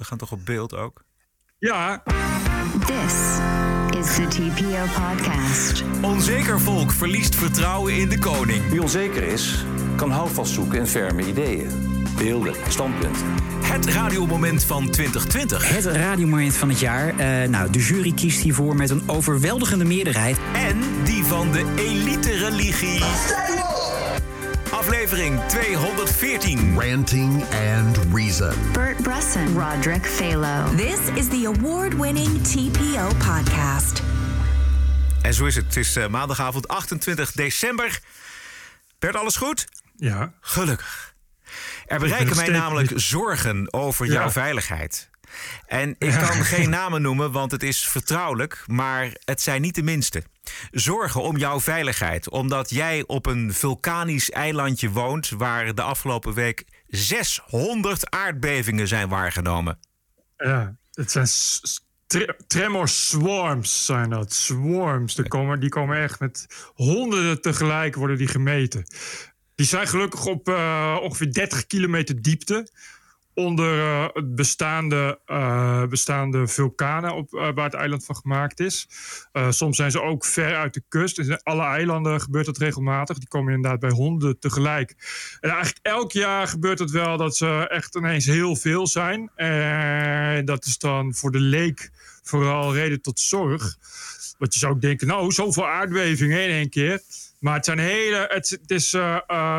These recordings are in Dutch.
We gaan toch op beeld ook? Ja. This is the TPO podcast. Onzeker volk verliest vertrouwen in de koning. Wie onzeker is, kan houvast zoeken in ferme ideeën, beelden, standpunten. Het radiomoment van 2020. Het radiomoment van het jaar. Eh, nou, de jury kiest hiervoor met een overweldigende meerderheid. En die van de elite-religie. Aflevering 214. Ranting and Reason. Bert Bresson, Roderick Phalo. This is the award-winning TPO podcast. En zo is het. Het is eh, maandagavond 28 december. Bert, alles goed? Ja. Gelukkig. Er bereiken mij steeds namelijk zorgen over Ja. jouw veiligheid. En ik kan geen namen noemen, want het is vertrouwelijk, maar het zijn niet de minste. Zorgen om jouw veiligheid, omdat jij op een vulkanisch eilandje woont waar de afgelopen week 600 aardbevingen zijn waargenomen. Ja, het zijn tremor swarms zijn dat. Swarms. Die komen, die komen echt met honderden tegelijk worden die gemeten. Die zijn gelukkig op eh, ongeveer 30 kilometer diepte. Onder het bestaande, eh, bestaande vulkanen op, eh, waar het eiland van gemaakt is. Soms zijn ze ook ver uit de kust. In alle eilanden gebeurt dat regelmatig. Die komen inderdaad bij honderden tegelijk. En eigenlijk elk jaar gebeurt het wel dat ze echt ineens heel veel zijn. En dat is dan voor de leek vooral reden tot zorg. Want je zou ook denken, nou, zoveel aardbevingen in één keer. Maar het zijn hele. Het, het is eh,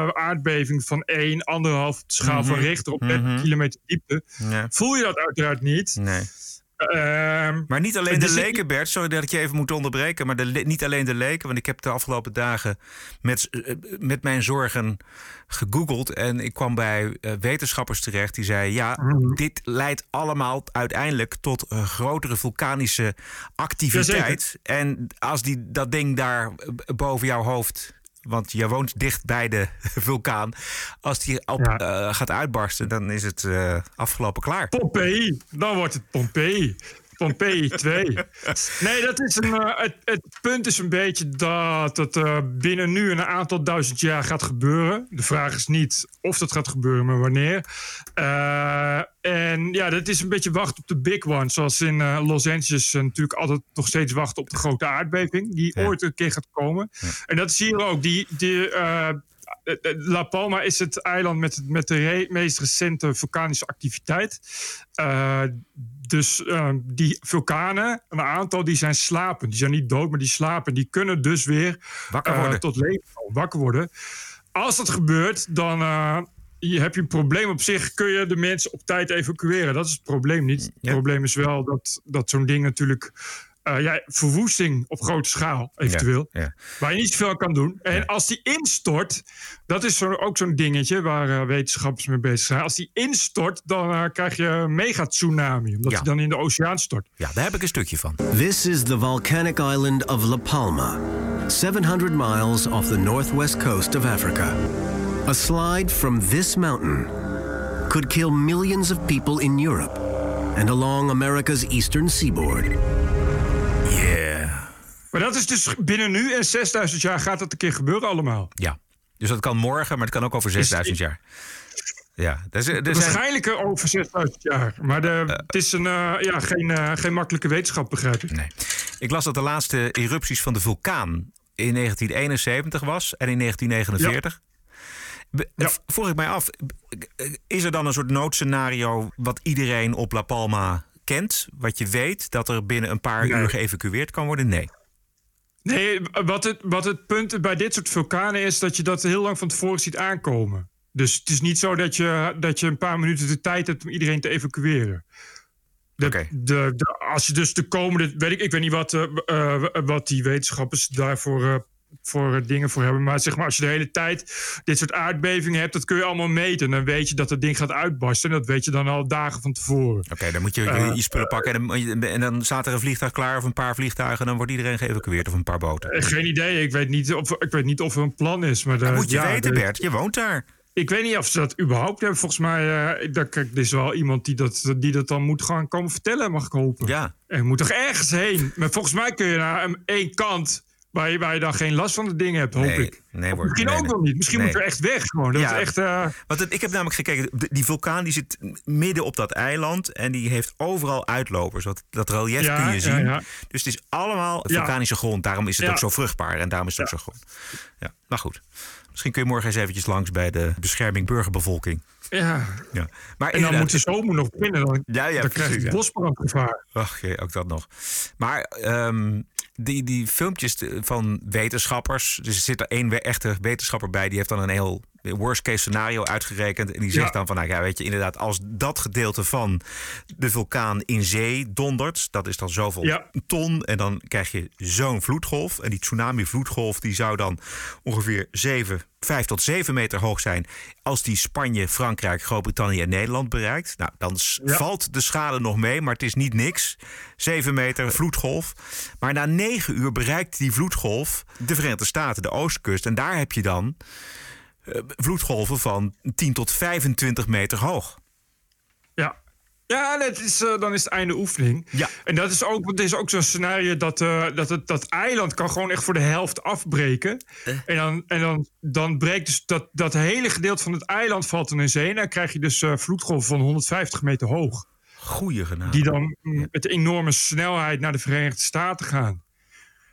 aardbeving van 1, 1,5 op de schaal van Richter op 30 kilometer diepte. Voel je dat uiteraard niet? Nee. Ehm, Maar niet alleen de leken, Bert. Sorry dat ik je even moet onderbreken. Maar de, niet alleen de leken. Want ik heb de afgelopen dagen met, eh, met mijn zorgen gegoogeld. En ik kwam bij eh, wetenschappers terecht die zeiden... ja, dit leidt allemaal uiteindelijk tot een grotere vulkanische activiteit. En als die, dat ding daar eh, boven jouw hoofd... Want je woont dicht bij de vulkaan. Als die op, Ja. eh, gaat uitbarsten, dan is het eh, afgelopen klaar. Pompeii. Dan wordt het Pompeii. Pompeii 2. Nee, dat is een, eh, het, het punt is een beetje dat het eh, binnen nu een aantal duizend jaar gaat gebeuren. De vraag is niet of dat gaat gebeuren, maar wanneer. Eh, en ja, dat is een beetje wachten op de big one. Zoals in Los Angeles natuurlijk altijd nog steeds wachten op de grote aardbeving. Die Ja. ooit een keer gaat komen. En dat is hier ook. Die, die, La Palma is het eiland met, met de meest recente vulkanische activiteit. Dus eh, die vulkanen, een aantal, die zijn slapend. Die zijn niet dood, maar die slapen. Die kunnen dus weer Wakker eh, worden. tot leven wakker worden. Als dat gebeurt, dan eh, je heb je een probleem op zich. Kun je de mensen op tijd evacueren? Dat is het probleem niet. Het Ja. probleem is wel dat, dat zo'n ding natuurlijk... eh, ja, verwoesting op grote schaal, eventueel. ja. Waar je niet zoveel aan kan doen. En als die instort, dat is zo, ook zo'n dingetje waar eh, wetenschappers mee bezig zijn. Als die instort, dan eh, krijg je een mega-tsunami. Omdat Ja. die dan in de oceaan stort. Ja, daar heb ik een stukje van. This is the volcanic island of La Palma, 700 miles off the northwest coast of Africa. A slide from this mountain could kill millions of people in Europe and along America's eastern seaboard. Yeah. Maar dat is dus binnen nu en 6000 jaar gaat dat een keer gebeuren allemaal. Ja. Dus dat kan morgen, maar het kan ook over 6000 jaar. Ja, er zijn, Waarschijnlijk over 6000 jaar. Maar de, het is een, eh, ja, geen, eh, geen makkelijke wetenschap, begrijp ik. nee. Ik las dat de laatste erupties van de vulkaan in 1971 was en in 1949. Be- Ja. Vroeg ik mij af, is er dan een soort noodscenario wat iedereen op La Palma kent? Wat je weet dat er binnen een paar Nee. uur geëvacueerd kan worden? Nee. Nee, wat het, wat het punt bij dit soort vulkanen is... dat je dat heel lang van tevoren ziet aankomen. Dus het is niet zo dat je, dat je een paar minuten de tijd hebt... om iedereen te evacueren. De, de, de- als je dus de komende... Weet ik, ik weet niet wat, eh, wat die wetenschappers daarvoor... eh, voor eh, dingen voor hebben. Maar zeg maar, als je de hele tijd dit soort aardbevingen hebt, dat kun je allemaal meten. En dan weet je dat het ding gaat uitbarsten. En dat weet je dan al dagen van tevoren. Oké, dan moet je je, Eh, je spullen pakken en dan, en dan staat er een vliegtuig klaar of een paar vliegtuigen en dan wordt iedereen geëvacueerd of een paar boten. Eh, Geen idee. Ik weet niet of, ik weet niet of er een plan is. Maar Dat moet je ja, weten, Bert. Je woont daar. Ik weet niet of ze dat überhaupt hebben. Volgens mij eh dat, kijk, er is wel iemand die dat, die dat dan moet gaan komen vertellen, mag ik hopen. Ja. En je moet toch ergens heen. Maar volgens mij kun je naar één kant Waar je, waar je dan geen last van de dingen hebt, hoop Nee, ik. nee, misschien nee, ook wel niet. Misschien moet er echt weg. Gewoon. Dat Ja. is echt. eh, Want het- ik heb namelijk gekeken, die vulkaan die zit midden op dat eiland en die heeft overal uitlopers. Want dat relief Ja, kun je zien. ja. Dus het is allemaal vulkanische grond. Daarom is het ook zo vruchtbaar en daarom is het ook zo groen. Ja, nou goed. Misschien kun je morgen eens eventjes langs bij de bescherming burgerbevolking. Ja. Ja. Maar En dan moet de zomer nog binnen. Dan, Ja, ja, dan krijg je ja. bosbrandgevaar. Ach, jee, ook dat nog. Maar ehm, die, die filmpjes van wetenschappers. Dus er zit er één echte wetenschapper bij. Die heeft dan een heel worst case scenario uitgerekend. En die zegt Ja. dan van, nou ja, weet je, inderdaad, als dat gedeelte van de vulkaan in zee dondert, dat is dan zoveel Ja. ton. En dan krijg je zo'n vloedgolf. En die tsunami-vloedgolf, die zou dan ongeveer 7, 5 tot 7 meter hoog zijn. Als die Spanje, Frankrijk, Groot-Brittannië en Nederland bereikt. Nou, dan Ja. valt de schade nog mee, maar het is niet niks. 7 meter vloedgolf. Maar na 9 uur bereikt die vloedgolf de Verenigde Staten, de oostkust. En daar heb je dan vloedgolven van 10 tot 25 meter hoog. Ja. Ja, dat is, eh, dan is het einde oefening. Ja. En dat is ook, is ook zo'n scenario dat, eh, dat het, dat eiland kan gewoon echt voor de helft afbreken. En, dan, en dan, dan breekt dus dat, dat hele gedeelte van het eiland valt in zee. En dan krijg je dus eh vloedgolven van 150 meter hoog. Goeie genade. Die dan mm, met enorme snelheid naar de Verenigde Staten gaan.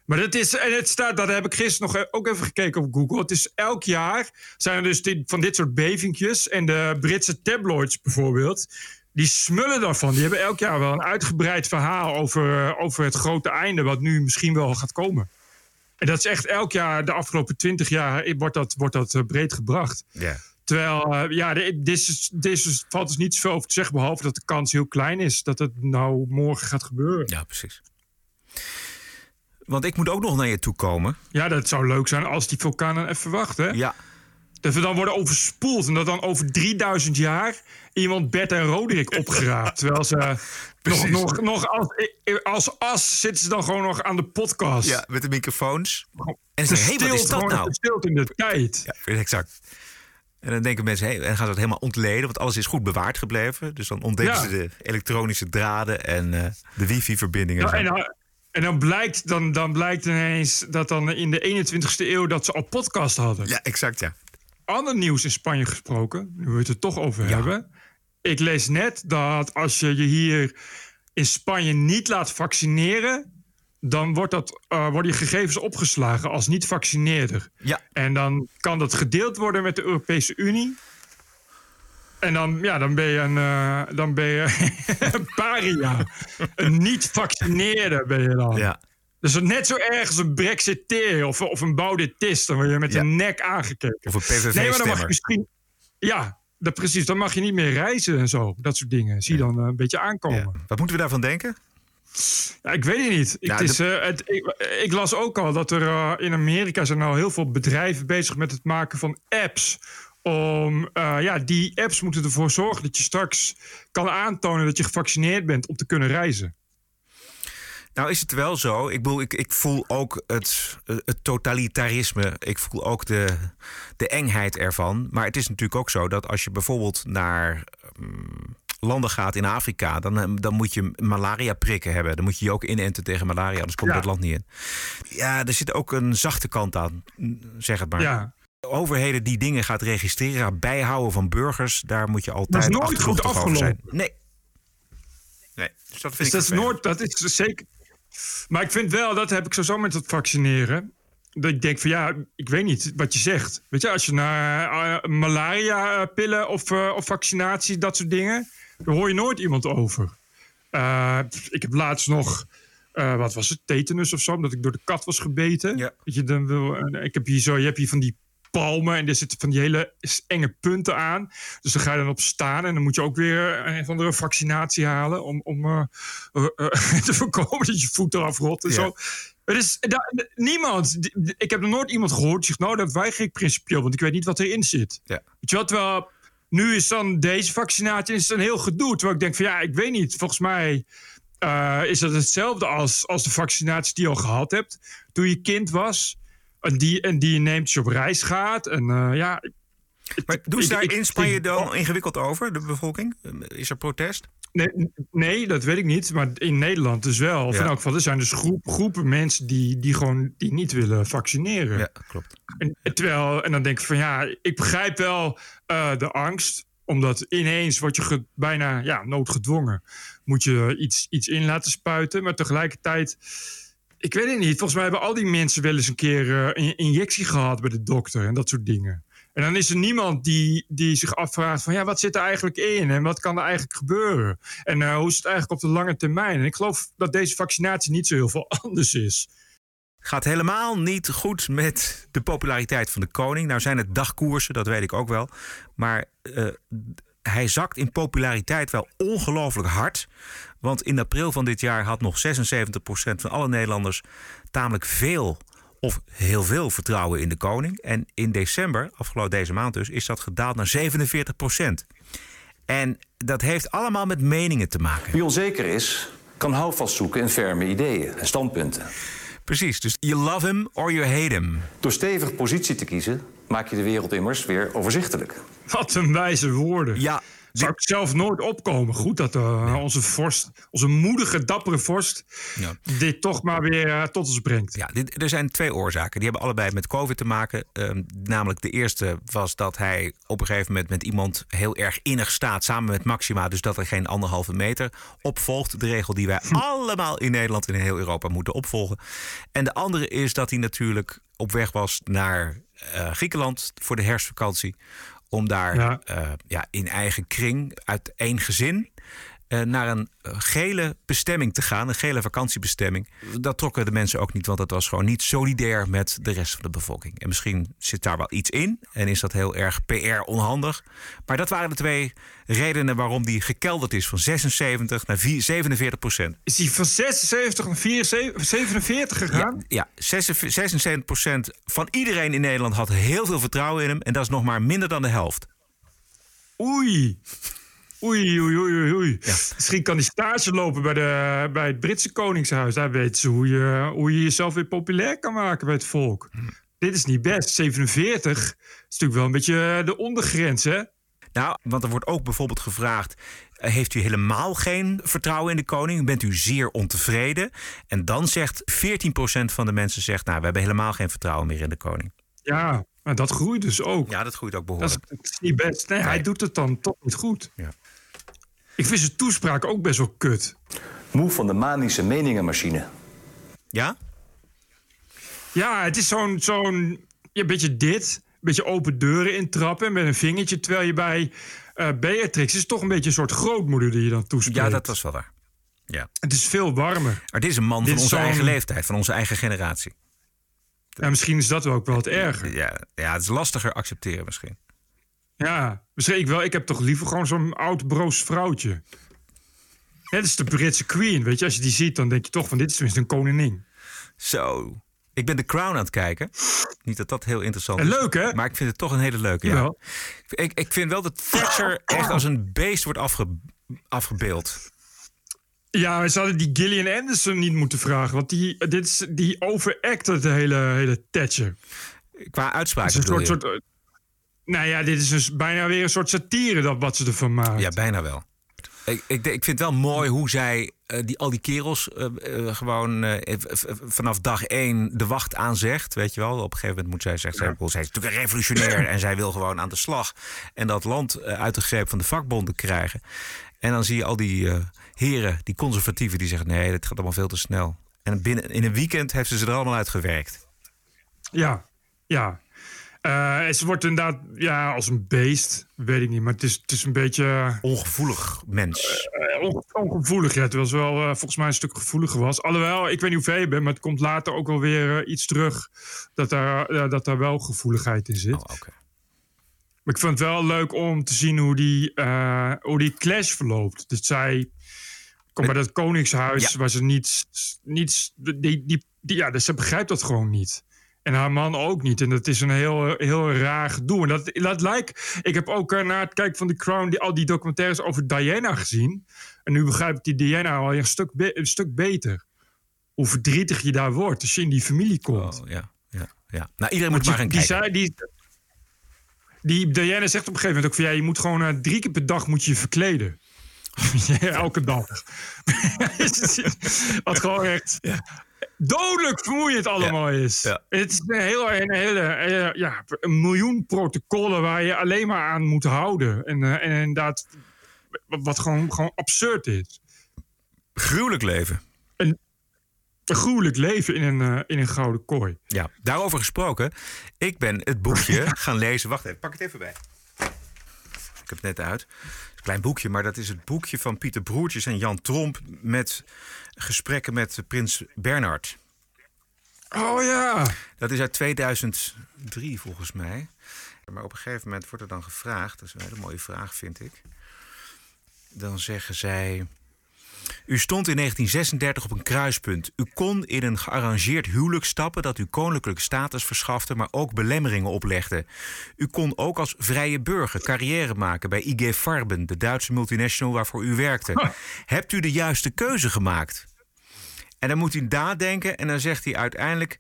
Maar dat is, en het staat, dat heb ik gisteren nog e- ook even gekeken op Google. Het is elk jaar zijn er dus van dit soort bevingjes. En de Britse tabloids bijvoorbeeld, die smullen daarvan. Die hebben elk jaar wel een uitgebreid verhaal over, eh, over het grote einde, wat nu misschien wel gaat komen. En dat is echt elk jaar, de afgelopen twintig jaar, wordt dat, wordt dat eh, breed gebracht. Ja. Terwijl, eh, ja, is- valt dus niet zoveel over te zeggen, behalve dat de kans heel klein is dat het nou morgen gaat gebeuren. ja, precies. Want ik moet ook nog naar je toe komen. Ja, dat zou leuk zijn als die vulkaan dan even wacht, hè? Ja, Dat we dan worden overspoeld en dat dan over 3000 jaar iemand Bert en Roderick opgeraapt. Terwijl ze nog, nog, nog als, als as zitten ze dan gewoon nog aan de podcast. ja met de microfoons. En ze zeggen, hé, wat is dat nou? in de tijd. Ja, exact. En dan denken mensen, hé, en gaan ze het helemaal ontleden, want alles is goed bewaard gebleven. Dus dan ontdekken Ja. ze de elektronische draden en eh, de wifi-verbindingen. Ja, en en dan blijkt, dan, dan blijkt ineens dat dan in de 21ste eeuw dat ze al podcast hadden. ja, exact, ja. ander nieuws in Spanje gesproken, nu we het er toch over Ja. hebben. Ik lees net dat als je je hier in Spanje niet laat vaccineren, dan wordt dat, eh, worden je gegevens opgeslagen als niet-vaccineerder. Ja, En dan kan dat gedeeld worden met de Europese Unie. En dan, ja, dan ben je een, eh, dan ben je een paria. Een niet-vaccineerde ben je dan. ja. Dus net zo erg als een brexiteer of, of een baudetist. Dan word je met Ja. een nek aangekeken. Of een PVV-stemmer. Nee, maar dan mag je misschien... Ja, dat, precies. Dan mag je niet meer reizen en zo. Dat soort dingen. Zie je dan eh, een beetje aankomen. ja. Wat moeten we daarvan denken? Ja, ik weet het niet. Ik, Ja, het is, eh, het, ik, ik las ook al dat er in Amerika zijn al heel veel bedrijven bezig met het maken van apps. Om, eh, ja, die apps moeten ervoor zorgen dat je straks kan aantonen dat je gevaccineerd bent om te kunnen reizen. Nou is het wel zo. Ik, bedoel, ik, ik voel ook het, het totalitarisme. Ik voel ook de, de engheid ervan. Maar het is natuurlijk ook zo dat als je bijvoorbeeld naar mm, landen gaat in Afrika... Dan, eh, dan moet je malaria prikken hebben. Dan moet je je ook inenten tegen malaria. Anders kom je Ja. dat land niet in. Ja, er zit ook een zachte kant aan. Zeg het maar. Ja, Overheden die dingen gaat registreren, bijhouden van burgers... daar moet je altijd nooit goed over zijn. afgelopen. Nee. Nee, dus dat vind Dus ik dat is nooit, dat is zeker. Maar ik vind wel, dat heb ik sowieso met het vaccineren. Dat ik denk van ja, ik weet niet wat je zegt. Weet je, als je naar eh, malaria-pillen of, eh, of vaccinatie, dat soort dingen, daar hoor je nooit iemand over. Eh, ik heb laatst nog, wat was het, tetanus of zo, omdat ik door de kat was gebeten. Ja. Weet je, dan wil, ik heb hier zo, je hebt hier van die palmen en er zitten van die hele enge punten aan. Dus dan ga je dan op staan en dan moet je ook weer een of andere vaccinatie halen om, om eh, eh, eh, te voorkomen dat je voet eraf rot en Ja. zo. Het is, niemand, die- ik heb nog nooit iemand gehoord die zegt, nou dat weiger ik principieel, want ik weet niet wat erin zit. Ja. Weet je wat, terwijl nu is dan deze vaccinatie is een heel gedoe. Terwijl ik denk van ja, ik weet niet, volgens mij eh, is dat hetzelfde als, als de vaccinatie die je al gehad hebt toen je kind was. En die, en die neemt je op reis gaat. En eh, ja, Maar doen ze daar in Spanje dan ingewikkeld over, de bevolking? Is er protest? Nee, nee, dat weet ik niet. Maar in Nederland dus wel. Of Ja. in elk geval, er zijn dus groep, groepen mensen die, die gewoon die niet willen vaccineren. Ja, klopt. En, terwijl, en dan denk ik van ja, ik begrijp wel eh, de angst. Omdat ineens word je ge- bijna ja, noodgedwongen. Moet je iets, iets in laten spuiten. Maar tegelijkertijd, ik weet het niet. Volgens mij hebben al die mensen wel eens een keer eh, een injectie gehad bij de dokter. En dat soort dingen. En dan is er niemand die, die zich afvraagt van ja, wat zit er eigenlijk in? En wat kan er eigenlijk gebeuren? En eh, hoe is het eigenlijk op de lange termijn? En ik geloof dat deze vaccinatie niet zo heel veel anders is. Gaat helemaal niet goed met de populariteit van de koning. Nou zijn het dagkoersen, dat weet ik ook wel. Maar eh, hij zakt in populariteit wel ongelooflijk hard. Want in april van dit jaar had nog 76% van alle Nederlanders tamelijk veel of heel veel vertrouwen in de koning. En in december, afgelopen deze maand dus, is dat gedaald naar 47%. En dat heeft allemaal met meningen te maken. Wie onzeker is, kan houvast zoeken in ferme ideeën en standpunten. Precies, dus you love him or you hate him. Door stevig positie te kiezen, maak je de wereld immers weer overzichtelijk. Wat een wijze woorden. Ja, Zou ik zelf nooit opkomen. Goed dat eh, onze vorst, onze moedige, dappere vorst, Ja. dit toch maar weer eh, tot ons brengt. Ja, dit, er zijn twee oorzaken. Die hebben allebei met COVID te maken. Ehm, namelijk de eerste was dat hij op een gegeven moment met iemand heel erg innig staat. Samen met Maxima. Dus dat er geen anderhalve meter opvolgt. De regel die wij allemaal in Nederland en in heel Europa moeten opvolgen. En de andere is dat hij natuurlijk op weg was naar eh, Griekenland voor de herfstvakantie. Om daar Ja. eh, ja, in eigen kring, uit één gezin, naar een eh, gele bestemming te gaan, een gele vakantiebestemming. Dat trokken de mensen ook niet, want dat was gewoon niet solidair met de rest van de bevolking. En misschien zit daar wel iets in en is dat heel erg PR onhandig. Maar dat waren de twee redenen waarom die gekelderd is van 76 naar 4 47 procent. Is hij van 76 naar 74, 47 Ja, gegaan? ja 76 procent van iedereen in Nederland had heel veel vertrouwen in hem. En dat is nog maar minder dan de helft. Oei. Oei, oei, oei, oei. Ja. Misschien kan hij stage lopen bij, de, bij het Britse Koningshuis. Daar weten ze hoe je, hoe je jezelf weer populair kan maken bij het volk. Hm. Dit is niet best. 47 is natuurlijk wel een beetje de ondergrens, hè? Nou, want er wordt ook bijvoorbeeld gevraagd: eh, heeft u helemaal geen vertrouwen in de koning? Bent u zeer ontevreden? En dan zegt 14% van de mensen zegt: nou, we hebben helemaal geen vertrouwen meer in de koning. Ja, maar dat groeit dus ook. Ja, dat groeit ook Dat is, behoorlijk. dat is niet best. Nee, hij doet het dan toch niet goed. Ja. Ik vind zijn toespraak ook best wel kut. Moe van de manische meningenmachine. Ja? Ja, het is zo'n zo'n ja, beetje dit. Een beetje open deuren intrappen met een vingertje. Terwijl je bij eh, Beatrix is toch een beetje een soort grootmoeder die je dan toespreekt. Ja, dat was wel waar. Ja. Het is veel warmer. Maar dit is een man Dit van onze eigen leeftijd, van onze eigen generatie. Ja, misschien is dat ook wel het erger. Ja, ja, het is lastiger accepteren misschien. Ja, misschien ik wel. Ik heb toch liever gewoon zo'n oud broos vrouwtje. Net is de Britse queen, weet je. Als je die ziet, dan denk je toch van dit is tenminste een koningin. Zo. Ik ben The Crown aan het kijken. Niet dat dat heel interessant En is. leuk, hè? Maar ik vind het toch een hele leuke. Ja. Ik, ik vind wel dat Thatcher echt als een beest wordt afge, afgebeeld. Ja, we zouden die Gillian Anderson niet moeten vragen. Want die, dit is, die overacte het hele, hele Thatcher. Qua Het uitspraak is een soort, soort, nou ja, dit is dus bijna weer een soort satire dat wat ze ervan maakt. Ja, bijna wel. Ik, ik, ik vind het wel mooi hoe zij eh, die, al die kerels eh, eh, gewoon vanaf dag één de wacht aanzegt. Weet je wel, op een gegeven moment moet zij zeggen: zij, zij is natuurlijk een revolutionair en zij wil gewoon aan de slag. En dat land uit de greep van de vakbonden krijgen. En dan zie je al die heren, die conservatieven, die zeggen: nee, dit gaat allemaal veel te snel. En binnen, in een weekend heeft ze ze er allemaal uitgewerkt. Ja, ja. Eh, ze wordt inderdaad ja, als een beest, weet ik niet. Maar het is, het is een beetje Ongevoelig mens. eh, onge- ongevoelig. Ja, terwijl ze wel eh, volgens mij een stuk gevoeliger was. Alhoewel, ik weet niet hoe ver je bent, maar het komt later ook wel weer eh, iets terug... dat daar, eh, dat daar wel gevoeligheid in zit. Oh, oké. Maar ik vond het wel leuk om te zien hoe die, eh, hoe die clash verloopt. Dus zij komt bij dat koningshuis Ja. waar ze niets... niets die, die, die, ja, dus ze begrijpt dat gewoon niet. En haar man ook niet. En dat is een heel, heel raar gedoe. En dat, dat lijkt... Ik heb ook eh, na het kijken van The Crown... Die, al die documentaires over Diana gezien. En nu begrijp ik die Diana al een stuk, be- een stuk beter. Hoe verdrietig je daar wordt als je in die familie komt. Oh, ja, ja, ja. Nou, iedereen moet maar gaan die, kijken. zei, die, Die Diana zegt op een gegeven moment ook van ja, je moet gewoon eh, drie keer per dag moet je je verkleden. Ja, Elke dag. Wat gewoon echt dodelijk vermoeiend allemaal is. ja. Het is een, heel, een hele eh, ja, een miljoen protocollen waar je alleen maar aan moet houden. En, eh, en inderdaad, wat gewoon, gewoon absurd is. Gruwelijk leven. Een gruwelijk leven in een, eh, in een gouden kooi. Ja, daarover gesproken. Ik ben het boekje gaan lezen. Wacht even, pak het even bij. Ik heb het net uit. Klein boekje, maar dat is het boekje van Pieter Broertjes en Jan Tromp... met gesprekken met prins Bernhard. Oh ja. Dat is uit 2003 volgens mij. Maar op een gegeven moment wordt er dan gevraagd... dat is een hele mooie vraag, vind ik. Dan zeggen zij... U stond in 1936 op een kruispunt. U kon in een gearrangeerd huwelijk stappen dat u koninklijke status verschafte, maar ook belemmeringen oplegde. U kon ook als vrije burger carrière maken bij IG Farben, de Duitse multinational waarvoor u werkte. Hebt u de juiste keuze gemaakt? En dan moet hij nadenken en dan zegt hij uiteindelijk...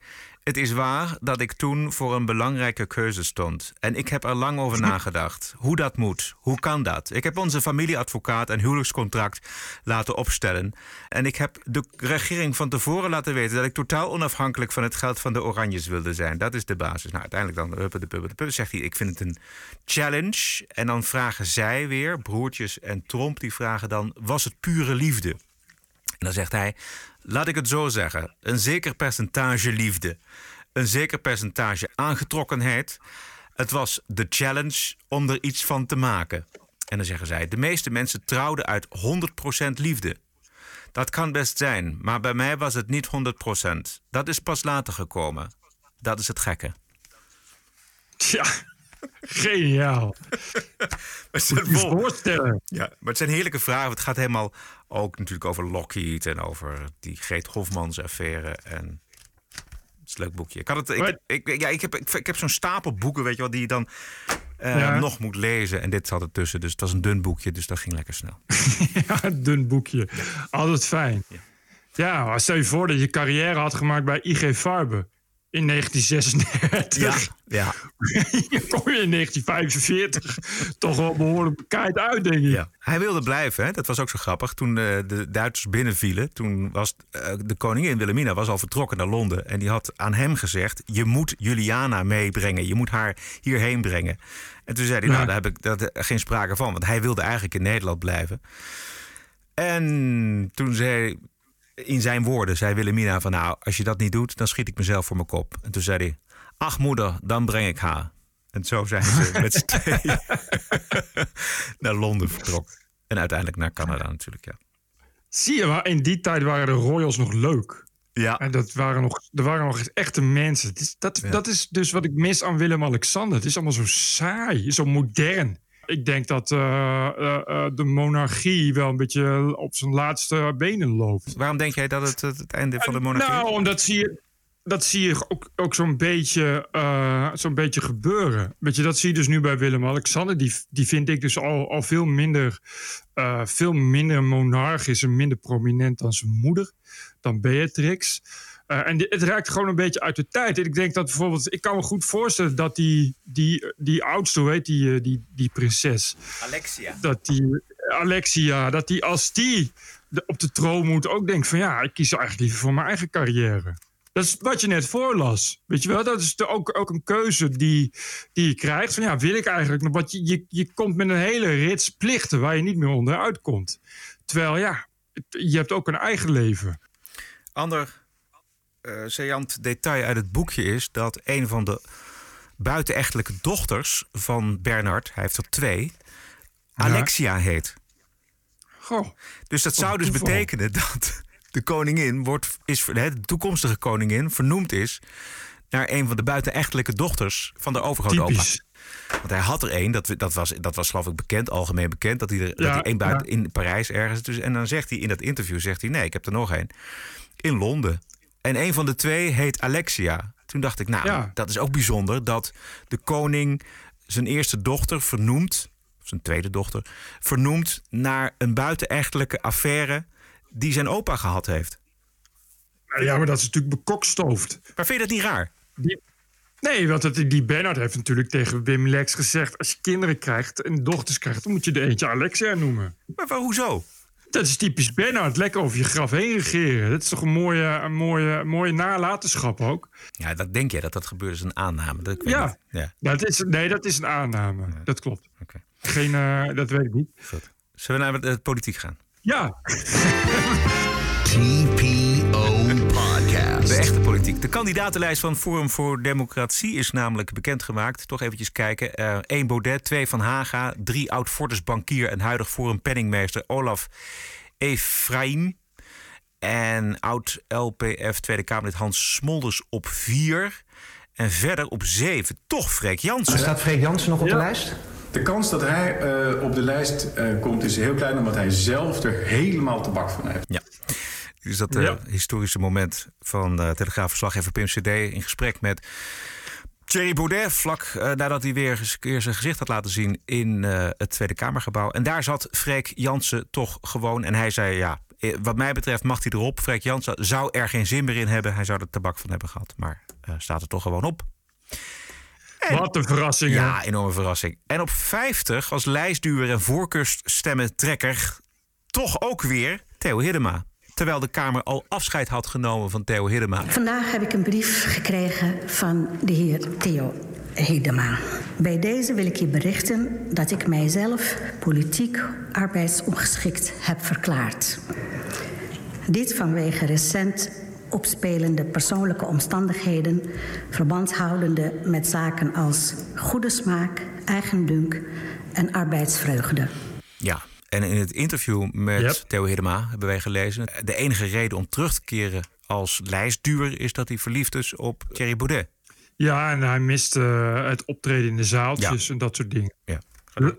het is waar dat ik toen voor een belangrijke keuze stond. En ik heb er lang over nagedacht. Hoe dat moet, hoe kan dat? Ik heb onze familieadvocaat een huwelijkscontract laten opstellen. En ik heb de regering van tevoren laten weten... dat ik totaal onafhankelijk van het geld van de Oranjes wilde zijn. Dat is de basis. Nou, uiteindelijk dan de de zegt hij... ik vind het een challenge. En dan vragen zij weer, broertjes en Tromp... die vragen dan, was het pure liefde? En dan zegt hij: Laat ik het zo zeggen. Een zeker percentage liefde. Een zeker percentage aangetrokkenheid. Het was de challenge om er iets van te maken. En dan zeggen zij: De meeste mensen trouwden uit 100% liefde. Dat kan best zijn, maar bij mij was het niet 100%. Dat is pas later gekomen. Dat is het gekke. Tja, geniaal. Het zijn. Ja, maar het zijn heerlijke vragen. Het gaat helemaal ook natuurlijk over Lockheed en over die Greet Hofmans affaire. En het is een leuk boekje. Ik, had het, ik, ik, ja, ik heb, ik, ik heb zo'n stapel boeken, weet je wel, die je dan eh, Ja. nog moet lezen. En dit zat ertussen, dus het was een dun boekje, dus dat ging lekker snel. Ja, een dun boekje. Altijd fijn. Ja, maar stel je voor dat je carrière had gemaakt bij IG Farben in 1936. ja. Hier kom je in 1945 toch wel behoorlijk bekijkt uit, denk ik. Ja. Hij wilde blijven, hè? dat was ook zo grappig. Toen eh, de Duitsers binnenvielen, toen was eh, de koningin Wilhelmina was al vertrokken naar Londen. En die had aan hem gezegd, je moet Juliana meebrengen. Je moet haar hierheen brengen. En toen zei hij, nou Ja. daar heb ik dat, geen sprake van. Want hij wilde eigenlijk in Nederland blijven. En toen zei, in zijn woorden, zei Wilhelmina van... nou, als je dat niet doet, dan schiet ik mezelf voor mijn kop. En toen zei hij, ach moeder, dan breng ik haar. En zo zijn ze met z'n tweeën naar Londen vertrokken. En uiteindelijk naar Canada natuurlijk, ja. Zie je, maar in die tijd waren de royals nog leuk. Ja, En dat waren nog, er waren nog echt echte mensen. Dat, Ja. dat is dus wat ik mis aan Willem-Alexander. Het is allemaal zo saai, zo modern. Ik denk dat eh, eh, eh, de monarchie wel een beetje op zijn laatste benen loopt. waarom denk jij dat het het, het einde van de monarchie Nou, is? omdat zie je, dat zie je ook, ook zo'n beetje, zo'n beetje gebeuren. Weet je, dat zie je dus nu bij Willem-Alexander. Die, die vind ik dus al, al veel, minder, veel minder monarchisch en minder prominent dan zijn moeder, dan Beatrix. Eh, en het raakt gewoon een beetje uit de tijd. En ik denk dat bijvoorbeeld, ik kan me goed voorstellen dat die, die, die oudste, hoe heet die, eh, die, die prinses, Alexia. dat die Alexia, dat die als die op de troon moet ook denkt van ja, ik kies eigenlijk liever voor mijn eigen carrière. Dat is wat je net voorlas. Weet je wel, dat is de, ook, ook een keuze die, die je krijgt. Van ja, wil ik eigenlijk nog wat? Je, je, je komt met een hele rits plichten waar je niet meer onderuit komt. Terwijl ja, het- je hebt ook een eigen leven. Ander saillant detail uit het boekje is dat een van de buitenechtelijke dochters van Bernard, hij heeft er twee, Alexia heet. Goh, Dus dat zou dus toeval. betekenen dat de koningin wordt, is, de toekomstige koningin vernoemd is naar een van de buitenechtelijke dochters van de overgrootopa. Want hij had er één, dat, dat, was, dat was geloof ik bekend, algemeen bekend, dat hij er dat hij één buiten ja. in Parijs ergens. Dus, en dan zegt hij in dat interview, zegt hij, nee, ik heb er nog één. In Londen. En een van de twee heet Alexia. Toen dacht ik, nou, Ja. dat is ook bijzonder dat de koning zijn eerste dochter vernoemt, zijn tweede dochter, vernoemt naar een buitenechtelijke affaire die zijn opa gehad heeft. Ja, maar dat is natuurlijk bekokstoofd. Maar vind je dat niet raar? Nee, want het, die Bernard heeft natuurlijk tegen Wim Lex gezegd... als je kinderen krijgt en dochters krijgt... dan moet je er eentje Alexia noemen. Maar waar, hoezo? Dat is typisch Bernard. Lekker over je graf heen regeren. Dat is toch een mooie, een mooie, mooie nalatenschap ook? Ja, dat denk jij dat dat gebeurt is een aanname. Dat, ik weet Ja. niet. ja. Dat is, nee, dat is een aanname. Dat klopt. Oké. Geen, eh, dat weet ik niet. Goed. Zullen we naar de politiek gaan? Ja, politiek. De kandidatenlijst van Forum voor Democratie is namelijk bekendgemaakt. Toch eventjes kijken. Eh 1 Baudet, 2 Van Haga, 3 oud-Fortis bankier en huidig Forum penningmeester Olaf Efraim. En oud-LPF Tweede Kamerlid Hans Smolders op 4. En verder op 7 toch Freek Jansen. Staat Freek Jansen nog op de lijst? De kans dat hij eh, op de lijst eh, komt is heel klein, omdat hij zelf er helemaal te bak van heeft. Ja. Dus dat Ja. historische moment van uh, Telegraafverslaggever Pim CD in gesprek met Thierry Baudet, vlak eh, nadat hij weer eens een keer zijn gezicht had laten zien in eh, het Tweede Kamergebouw. En daar zat Freek Jansen toch gewoon. En hij zei: Ja, wat mij betreft mag hij erop. Freek Jansen zou er geen zin meer in hebben. Hij zou er tabak van hebben gehad. Maar staat er toch gewoon op. wat een verrassing. hè? Ja, enorme verrassing. En op 50 als lijstduwer en voorkeursstemmentrekker toch ook weer Theo Hiddema. Terwijl de Kamer al afscheid had genomen van Theo Hiddema. Vandaag heb ik een brief gekregen van de heer Theo Hedema. Bij deze wil ik je berichten dat ik mijzelf politiek arbeidsongeschikt heb verklaard. Dit vanwege recent opspelende persoonlijke omstandigheden, verband houdende met zaken als goede smaak, eigendunk en arbeidsvreugde. Ja, en in het interview met Yep. Theo Hiddema hebben wij gelezen... de enige reden om terug te keren als lijstduwer... is dat hij verliefd is op Thierry Baudet. Ja, en hij mist eh, het optreden in de zaaltjes en dat soort dingen. Ja.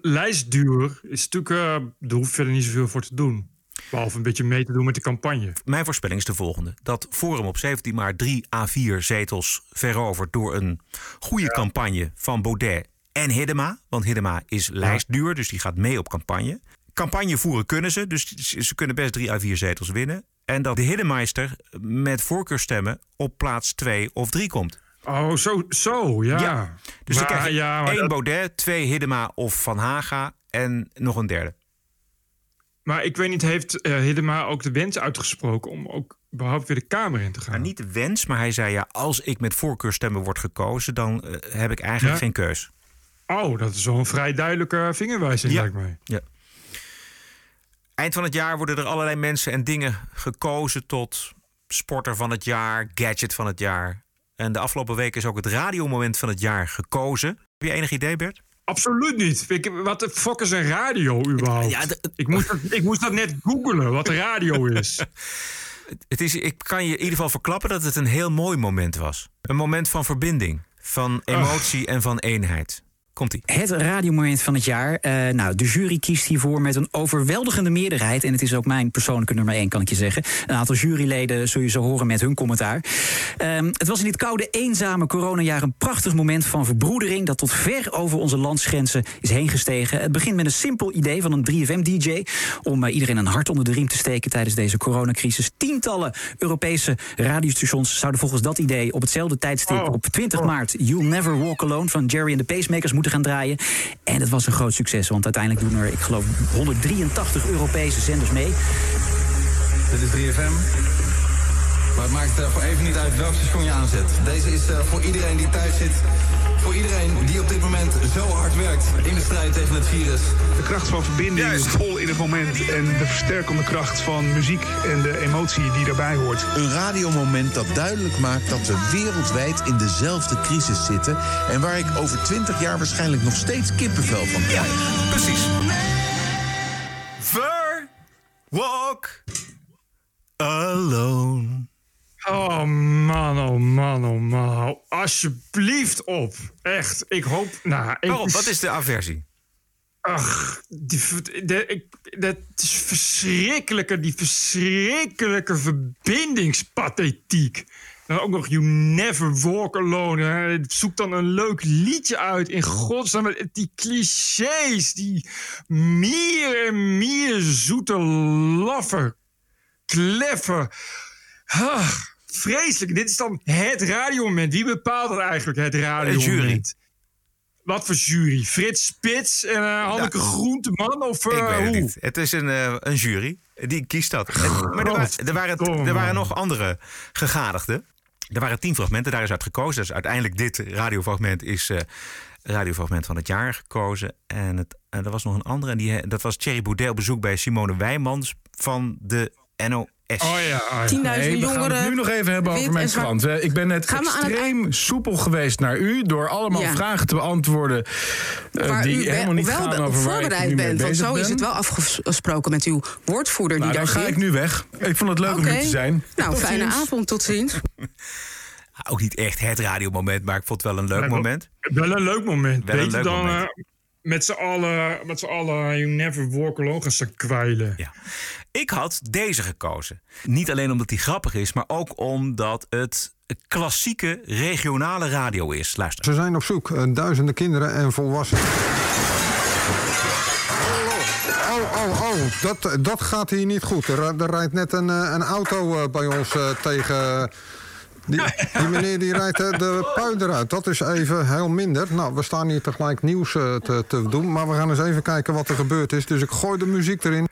Lijstduur is natuurlijk, eh daar hoef je verder niet zoveel voor te doen. Behalve een beetje mee te doen met de campagne. Mijn voorspelling is de volgende. Dat Forum op 17 maart 3 A4 zetels verovert... door een goede campagne van Baudet en Hiddema. Want Hiddema is lijstduur, dus die gaat mee op campagne. Campagne voeren kunnen ze, dus ze kunnen best 3 A4 zetels winnen. En dat de Hiddemeister met voorkeurstemmen op plaats 2 of 3 komt. Oh, zo, zo ja. Ja. Dus dan Maar, krijg je ja, één dat- Baudet, twee Hiddema of Van Haga en nog een derde. Maar ik weet niet, heeft eh Hiddema ook de wens uitgesproken om ook überhaupt weer de Kamer in te gaan? Niet de wens, maar hij zei ja, als ik met voorkeurstemmen word gekozen, dan eh, heb ik eigenlijk Ja. geen keus. Oh, dat is wel een vrij duidelijke vingerwijzing, Ja. lijkt mij. Ja. Eind van het jaar worden er allerlei mensen en dingen gekozen tot sporter van het jaar, gadget van het jaar. En de afgelopen week is ook het radiomoment van het jaar gekozen. Heb je enig idee, Bert? Absoluut niet. Ik, wat de fuck is een radio überhaupt? Ja, ik, moest dat, ik moest dat net googelen, wat radio is. Het is, ik kan je in ieder geval verklappen dat het een heel mooi moment was. Een moment van verbinding, van emotie en van eenheid. Komt-ie. Het radiomoment van het jaar. Eh, nou, de jury kiest hiervoor met een overweldigende meerderheid. En het is ook mijn persoonlijke nummer één, kan ik je zeggen. Een aantal juryleden zul je zo horen met hun commentaar. Ehm, het was in dit koude, eenzame coronajaar een prachtig moment van verbroedering... dat tot ver over onze landsgrenzen is heen gestegen. Het begint met een simpel idee van een 3FM-dj... om eh, iedereen een hart onder de riem te steken tijdens deze coronacrisis. Tientallen Europese radiostations zouden volgens dat idee... op hetzelfde tijdstip Oh. op 20 maart... You'll Never Walk Alone van Jerry and the Pacemakers moeten gaan draaien. En het was een groot succes, want uiteindelijk doen er, ik geloof, 183 Europese zenders mee. Dit is 3FM. Maar het maakt eh, voor even niet uit welk station je aanzet. Deze is eh, voor iedereen die thuis zit. Voor iedereen die op dit moment zo hard werkt in de strijd tegen het virus. De kracht van verbinding is vol in het moment. En de versterkende kracht van muziek en de emotie die daarbij hoort. Een radiomoment dat duidelijk maakt dat we wereldwijd in dezelfde crisis zitten. En waar ik over 20 jaar waarschijnlijk nog steeds kippenvel van krijg. Precies. Ver walk alone. Oh man, oh man, oh man. Hou alsjeblieft op. Echt, ik hoop... Nou, ik? Wat is de aversie? Ach, die, de, ik, dat is verschrikkelijke, die verschrikkelijke verbindingspathetiek. Dan ook nog You Never Walk Alone. Hè. Zoek dan een leuk liedje uit. In godsnaam, met die clichés. Die meer en meer zoete, laffe, kleffe. Ah, vreselijk. Dit is dan het radiomoment. Wie bepaalt het eigenlijk, het radiomoment? Wat voor jury? Frits Spits en uh, Hanneke ja. Groenteman? Of, uh, ik weet het hoe? niet. Het is een, uh, een jury. Die kiest dat. Maar er, wa er, waren, er waren nog andere gegadigden. Er waren tien fragmenten, daar is uit gekozen. Dus uiteindelijk dit radiofragment is radiofragment van het jaar gekozen. En, het, er was nog een andere. En die, dat was Thierry Boudet op bezoek bij Simone Wijmans van de NOS. Oh ja, oh ja. 10.000 Nee, we gaan jongeren. het nu nog even hebben over mijn krant. Ik ben net Gaan we aan het extreem soepel geweest naar u... door allemaal Ja. vragen te beantwoorden... eh, Waar die u helemaal niet wel gaan over waar ik voorbereid nu mee bent. Want zo is het wel afgesproken met uw woordvoerder Nou, die dan daar ga zit. ik nu weg. Ik vond het leuk om hier te zijn. Nou, Tot fijne ziens. avond. Tot ziens. Ook niet echt het radiomoment, maar ik vond het wel een leuk moment. Wel een leuk moment. Wel een Beter leuk dan moment. eh, met z'n allen, met z'n allen You Never Walk Alone gaan staan kwijlen. Ja. Ik had deze gekozen. Niet alleen omdat die grappig is, maar ook omdat het klassieke regionale radio is. Luister. Ze zijn op zoek, eh, duizenden kinderen en volwassenen. Oh, oh, oh, dat, dat gaat hier niet goed. Er, er rijdt net een, eh, een auto eh, bij ons tegen. Die, die meneer die rijdt eh, de pui eruit. Dat is even heel minder. Nou, we staan hier tegelijk nieuws eh, te, te doen. Maar we gaan eens even kijken wat er gebeurd is. Dus ik gooi de muziek erin.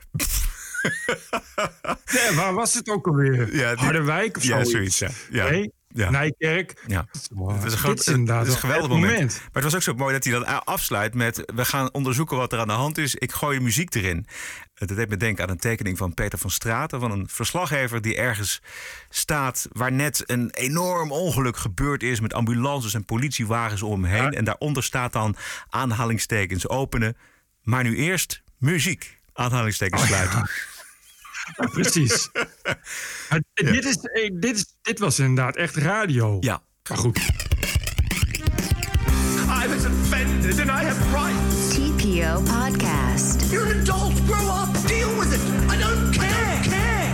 Nee, waar was het ook alweer? Ja, die- Harderwijk of Ja, zoiets? ja. Ja. Nee? Ja. Nijkerk? Ja. Het is een, groot, is inderdaad het is een wel geweldig moment. moment. Maar het was ook zo mooi dat hij dan afsluit met... we gaan onderzoeken wat er aan de hand is. Ik gooi muziek erin. Eh, Dat deed me denken aan een tekening van Peter van Straten... van een verslaggever die ergens staat... waar net een enorm ongeluk gebeurd is... met ambulances en politiewagens om hem heen. En daaronder staat dan aanhalingstekens openen. Maar nu eerst muziek. Aanhalingstekens sluiten. Ja, precies. Maar dit, is, dit, is, dit was inderdaad echt radio. Ja. Maar goed. I was offended and I have rights. TPO Podcast. You're an adult. Grow up. Deal with it. I don't care. care.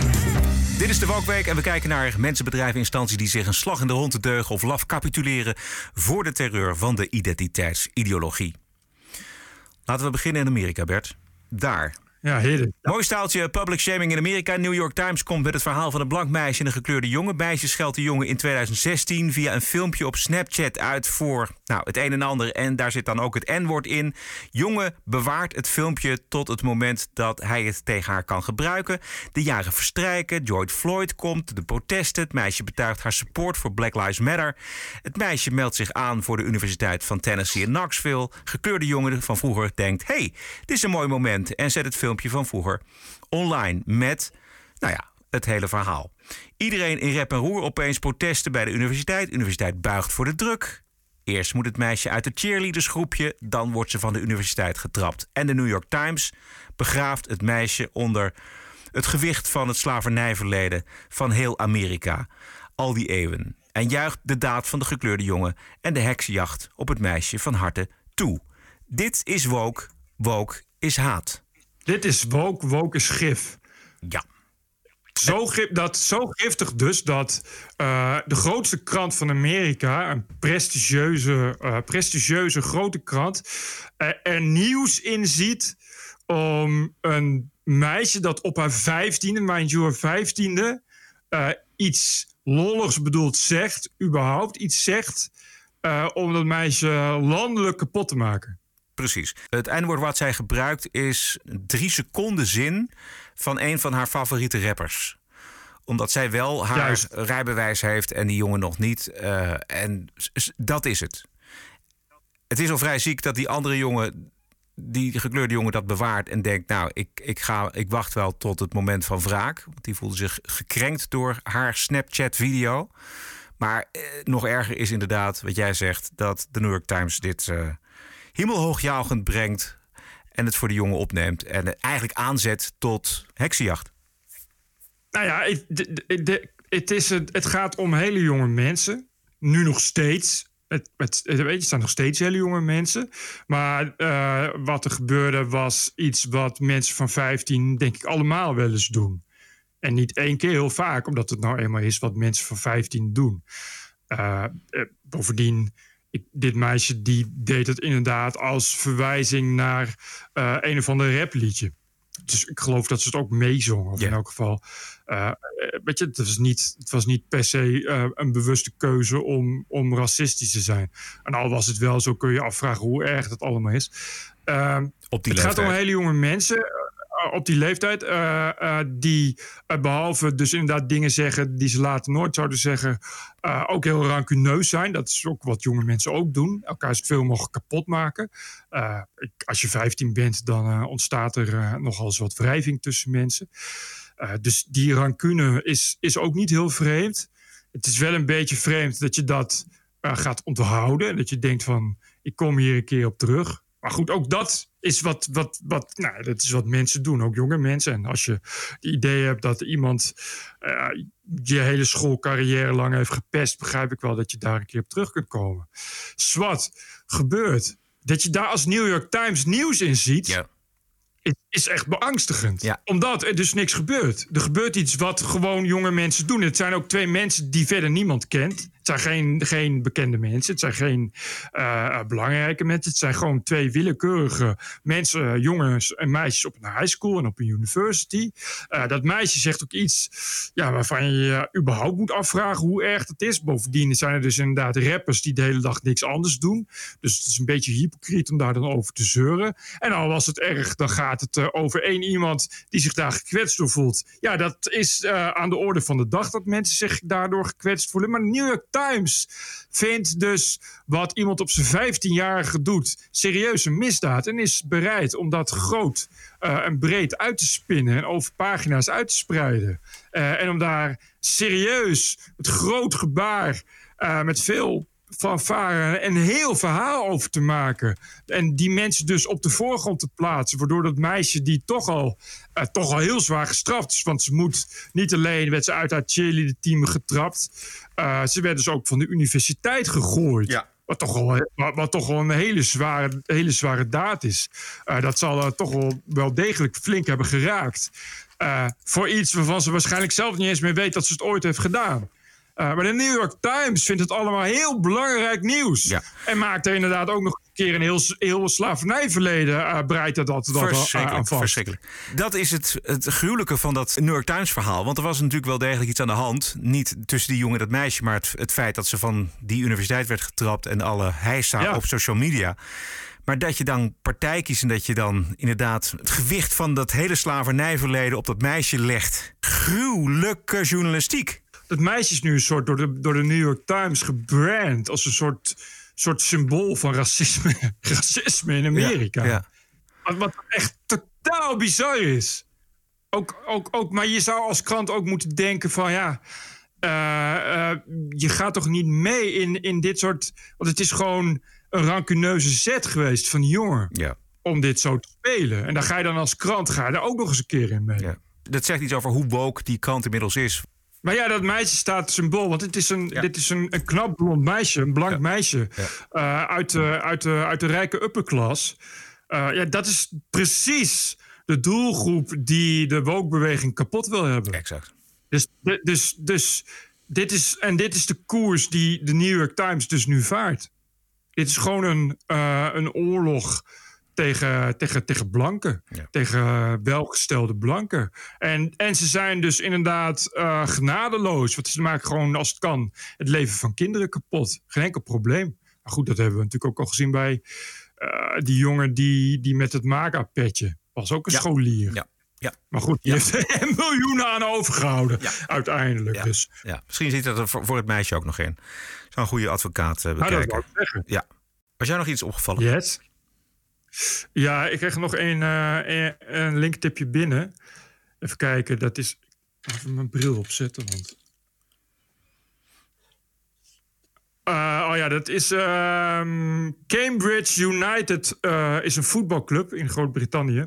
Dit is de Wokweek en we kijken naar mensen, bedrijven, instanties die zich een slag in de hond te deugen of laf capituleren voor de terreur van de identiteitsideologie. Laten we beginnen in Amerika, Bert. Daar. Ja, heren. Mooi staaltje public shaming in Amerika. New York Times komt met het verhaal van een blank meisje en een gekleurde jongen. Meisje scheldt de jongen in 2016 via een filmpje op Snapchat uit voor nou, het een en ander. En daar zit dan ook het N-woord in. Jongen bewaart het filmpje tot het moment dat hij het tegen haar kan gebruiken. De jaren verstrijken. George Floyd komt. De protesten. Het meisje betuigt haar support voor Black Lives Matter. Het meisje meldt zich aan voor de Universiteit van Tennessee in Knoxville. Gekleurde jongen van vroeger denkt: hey, dit is een mooi moment. En zet het filmpje van vroeger online met, nou ja, het hele verhaal. Iedereen in rep en roer opeens protesten bij de universiteit. Universiteit buigt voor de druk. Eerst moet het meisje uit het cheerleadersgroepje, dan wordt ze van de universiteit getrapt. En de New York Times begraaft het meisje onder het gewicht van het slavernijverleden van heel Amerika. Al die eeuwen. En juicht de daad van de gekleurde jongen en de heksenjacht op het meisje van harte toe. Dit is woke, woke is haat. Dit is woke, woke is gif. Ja. Zo, gif, dat, zo giftig dus dat eh, de grootste krant van Amerika, een prestigieuze, eh, prestigieuze grote krant, eh, er nieuws in ziet om een meisje dat op haar vijftiende, mind you, haar vijftiende, iets lolligs bedoeld zegt, überhaupt iets zegt, om dat meisje landelijk kapot te maken. Precies. Het eindwoord wat zij gebruikt is drie seconden zin van een van haar favoriete rappers. Omdat zij wel haar Juist. rijbewijs heeft en die jongen nog niet. eh, en dat is het. Het is al vrij ziek dat die andere jongen, die gekleurde jongen, dat bewaart en denkt: Nou, ik, ik, ga, ik wacht wel tot het moment van wraak. Want die voelde zich gekrenkt door haar Snapchat-video. Maar eh, nog erger is inderdaad wat jij zegt: dat de New York Times dit eh hemelhoogjaugend brengt. En het voor de jongen opneemt. En eigenlijk aanzet tot heksenjacht. Nou ja, het, het, is, het, gaat om hele jonge mensen. Nu nog steeds. Het, het, weet je, zijn nog steeds hele jonge mensen. Maar eh, wat er gebeurde was iets wat mensen van 15 denk ik allemaal wel eens doen. En niet één keer heel vaak, omdat het nou eenmaal is wat mensen van 15 doen. Eh, eh, bovendien, ik, dit meisje die deed het inderdaad als verwijzing naar eh, een of ander rapliedje. dus ik geloof dat ze het ook meezongen. Of in elk geval. eh, weet je, het was niet, het was niet per se een bewuste keuze om, om racistisch te zijn. En al was het wel zo, kun je afvragen hoe erg dat allemaal is. Ehm, Op die het gaat om hele jonge mensen op die leeftijd. eh, eh, die eh, behalve dus inderdaad dingen zeggen die ze later nooit zouden zeggen. eh, ook heel rancuneus zijn. Dat is ook wat jonge mensen ook doen. Elkaar zoveel mogelijk kapot maken. Eh, ik- als je 15 bent, dan eh, ontstaat er eh, nogal eens wat wrijving tussen mensen. Eh, dus die rancune is, is ook niet heel vreemd. Het is wel een beetje vreemd dat je dat eh, gaat onthouden. En dat je denkt van, ik kom hier een keer op terug. Maar goed, ook dat is wat, wat, wat, nou, dat is wat mensen doen, ook jonge mensen. En als je het idee hebt dat iemand eh, je hele schoolcarrière lang heeft gepest, begrijp ik wel dat je daar een keer op terug kunt komen. Zwat, gebeurt. Dat je daar als New York Times nieuws in ziet, is, is echt beangstigend. Omdat er dus niks gebeurt. Er gebeurt iets wat gewoon jonge mensen doen. Het zijn ook twee mensen die verder niemand kent. Het zijn geen, geen bekende mensen. Het zijn geen eh, belangrijke mensen. Het zijn gewoon twee willekeurige mensen, eh, jongens en meisjes op een high school en op een university. Eh, dat meisje zegt ook iets ja, waarvan je je überhaupt moet afvragen hoe erg dat is. Bovendien zijn er dus inderdaad rappers die de hele dag niks anders doen. Dus het is een beetje hypocriet om daar dan over te zeuren. En al was het erg, dan gaat het eh, over één iemand die zich daar gekwetst door voelt. Ja, dat is eh, aan de orde van de dag dat mensen zich daardoor gekwetst voelen. Maar de New York Times vindt dus wat iemand op zijn 15-jarige doet serieus een misdaad. En is bereid om dat groot eh, en breed uit te spinnen en over pagina's uit te spreiden. En om daar serieus, met groot gebaar, met veel fanfare een heel verhaal over te maken. En die mensen dus op de voorgrond te plaatsen. Waardoor dat meisje die toch al, eh, toch al heel zwaar gestraft is. Want ze moet niet alleen, werd ze uit haar cheerleader team getrapt. eh, ze werd dus ook van de universiteit gegooid. Wat toch, al, wat, wat toch wel een hele zware, hele zware daad is. Eh, dat zal toch wel, wel degelijk flink hebben geraakt. Voor iets waarvan ze waarschijnlijk zelf niet eens meer weet dat ze het ooit heeft gedaan. Eh, maar de New York Times vindt het allemaal heel belangrijk nieuws. En maakt er inderdaad ook nog een keer een heel, heel slavernijverleden. uh, breidt er dat, dat uh, verschrikkelijk, verschrikkelijk. Dat is het, het gruwelijke van dat New York Times verhaal. Want er was natuurlijk wel degelijk iets aan de hand. Niet tussen die jongen en dat meisje, maar het, het feit dat ze van die universiteit werd getrapt en alle heisa Ja. op social media. Maar dat je dan partij kiest en dat je dan inderdaad het gewicht van dat hele slavernijverleden op dat meisje legt. Gruwelijke journalistiek. Dat meisje is nu een soort door de, door de New York Times gebrand als een soort, soort symbool van racisme, racisme in Amerika. Ja, ja. Wat, wat echt totaal bizar is. Ook, ook, ook, maar je zou als krant ook moeten denken van ja. eh, eh, je gaat toch niet mee in, in dit soort. Want het is gewoon een rancuneuze zet geweest van die jongen. Ja. Om dit zo te spelen. En dan ga je dan als krant ga je daar ook nog eens een keer in mee. Dat zegt iets over hoe woke die krant inmiddels is. Maar ja, dat meisje staat symbool. Want het is een, dit is een, een knap blond meisje, een blank meisje. eh, uit, de, uit, de, uit de rijke upperclass. Eh, ja, dat is precies de doelgroep die de woke-beweging kapot wil hebben. Exact. Dus, dus, dus dit is, en dit is de koers die de New York Times dus nu vaart. Dit is gewoon een, eh, een oorlog tegen, tegen, tegen blanken. Tegen welgestelde blanken. En, en ze zijn dus inderdaad eh, genadeloos. Want ze maken gewoon, als het kan, het leven van kinderen kapot. Geen enkel probleem. Maar goed, dat hebben we natuurlijk ook al gezien bij eh, die jongen die, die met het MAGA-petje. Was ook een Ja. scholier. Ja. Ja. Maar goed, die heeft er miljoenen aan overgehouden. Uiteindelijk. Dus. Ja, misschien zit dat er voor, voor het meisje ook nog in. Zou een goede advocaat eh, Nou, dat wou ik zeggen. ja. Was jou nog iets opgevallen? Yes. Ja, ik kreeg nog een, eh, een, een linktipje binnen. Even kijken, dat is... Even mijn bril opzetten, want... Eh, oh ja, dat is ehm, Cambridge United eh, is een voetbalclub in Groot-Brittannië.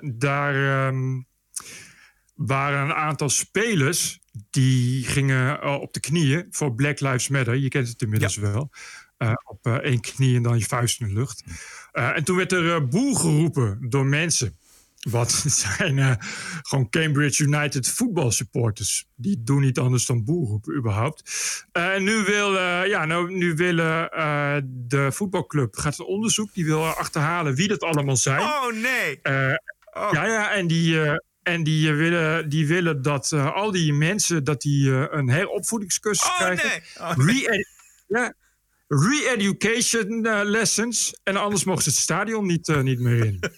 Daar ehm, waren een aantal spelers die gingen op de knieën voor Black Lives Matter. Je kent het inmiddels wel. Op één knie en dan je vuist in de lucht. Eh, en toen werd er eh, boel geroepen door mensen. Wat zijn eh, gewoon Cambridge United voetbalsupporters. Die doen niet anders dan boel roepen überhaupt. En nu, wil, ja, nou, nu willen de voetbalclub gaat een onderzoek. Die wil achterhalen wie dat allemaal zijn. Oh nee! Eh, Ja, ja, en die, en die, willen, die willen dat al die mensen dat die, een heropvoedingscursus krijgen. Re-edu- ja, Re-education eh, lessons. En anders mogen ze het stadion niet, eh, niet meer in.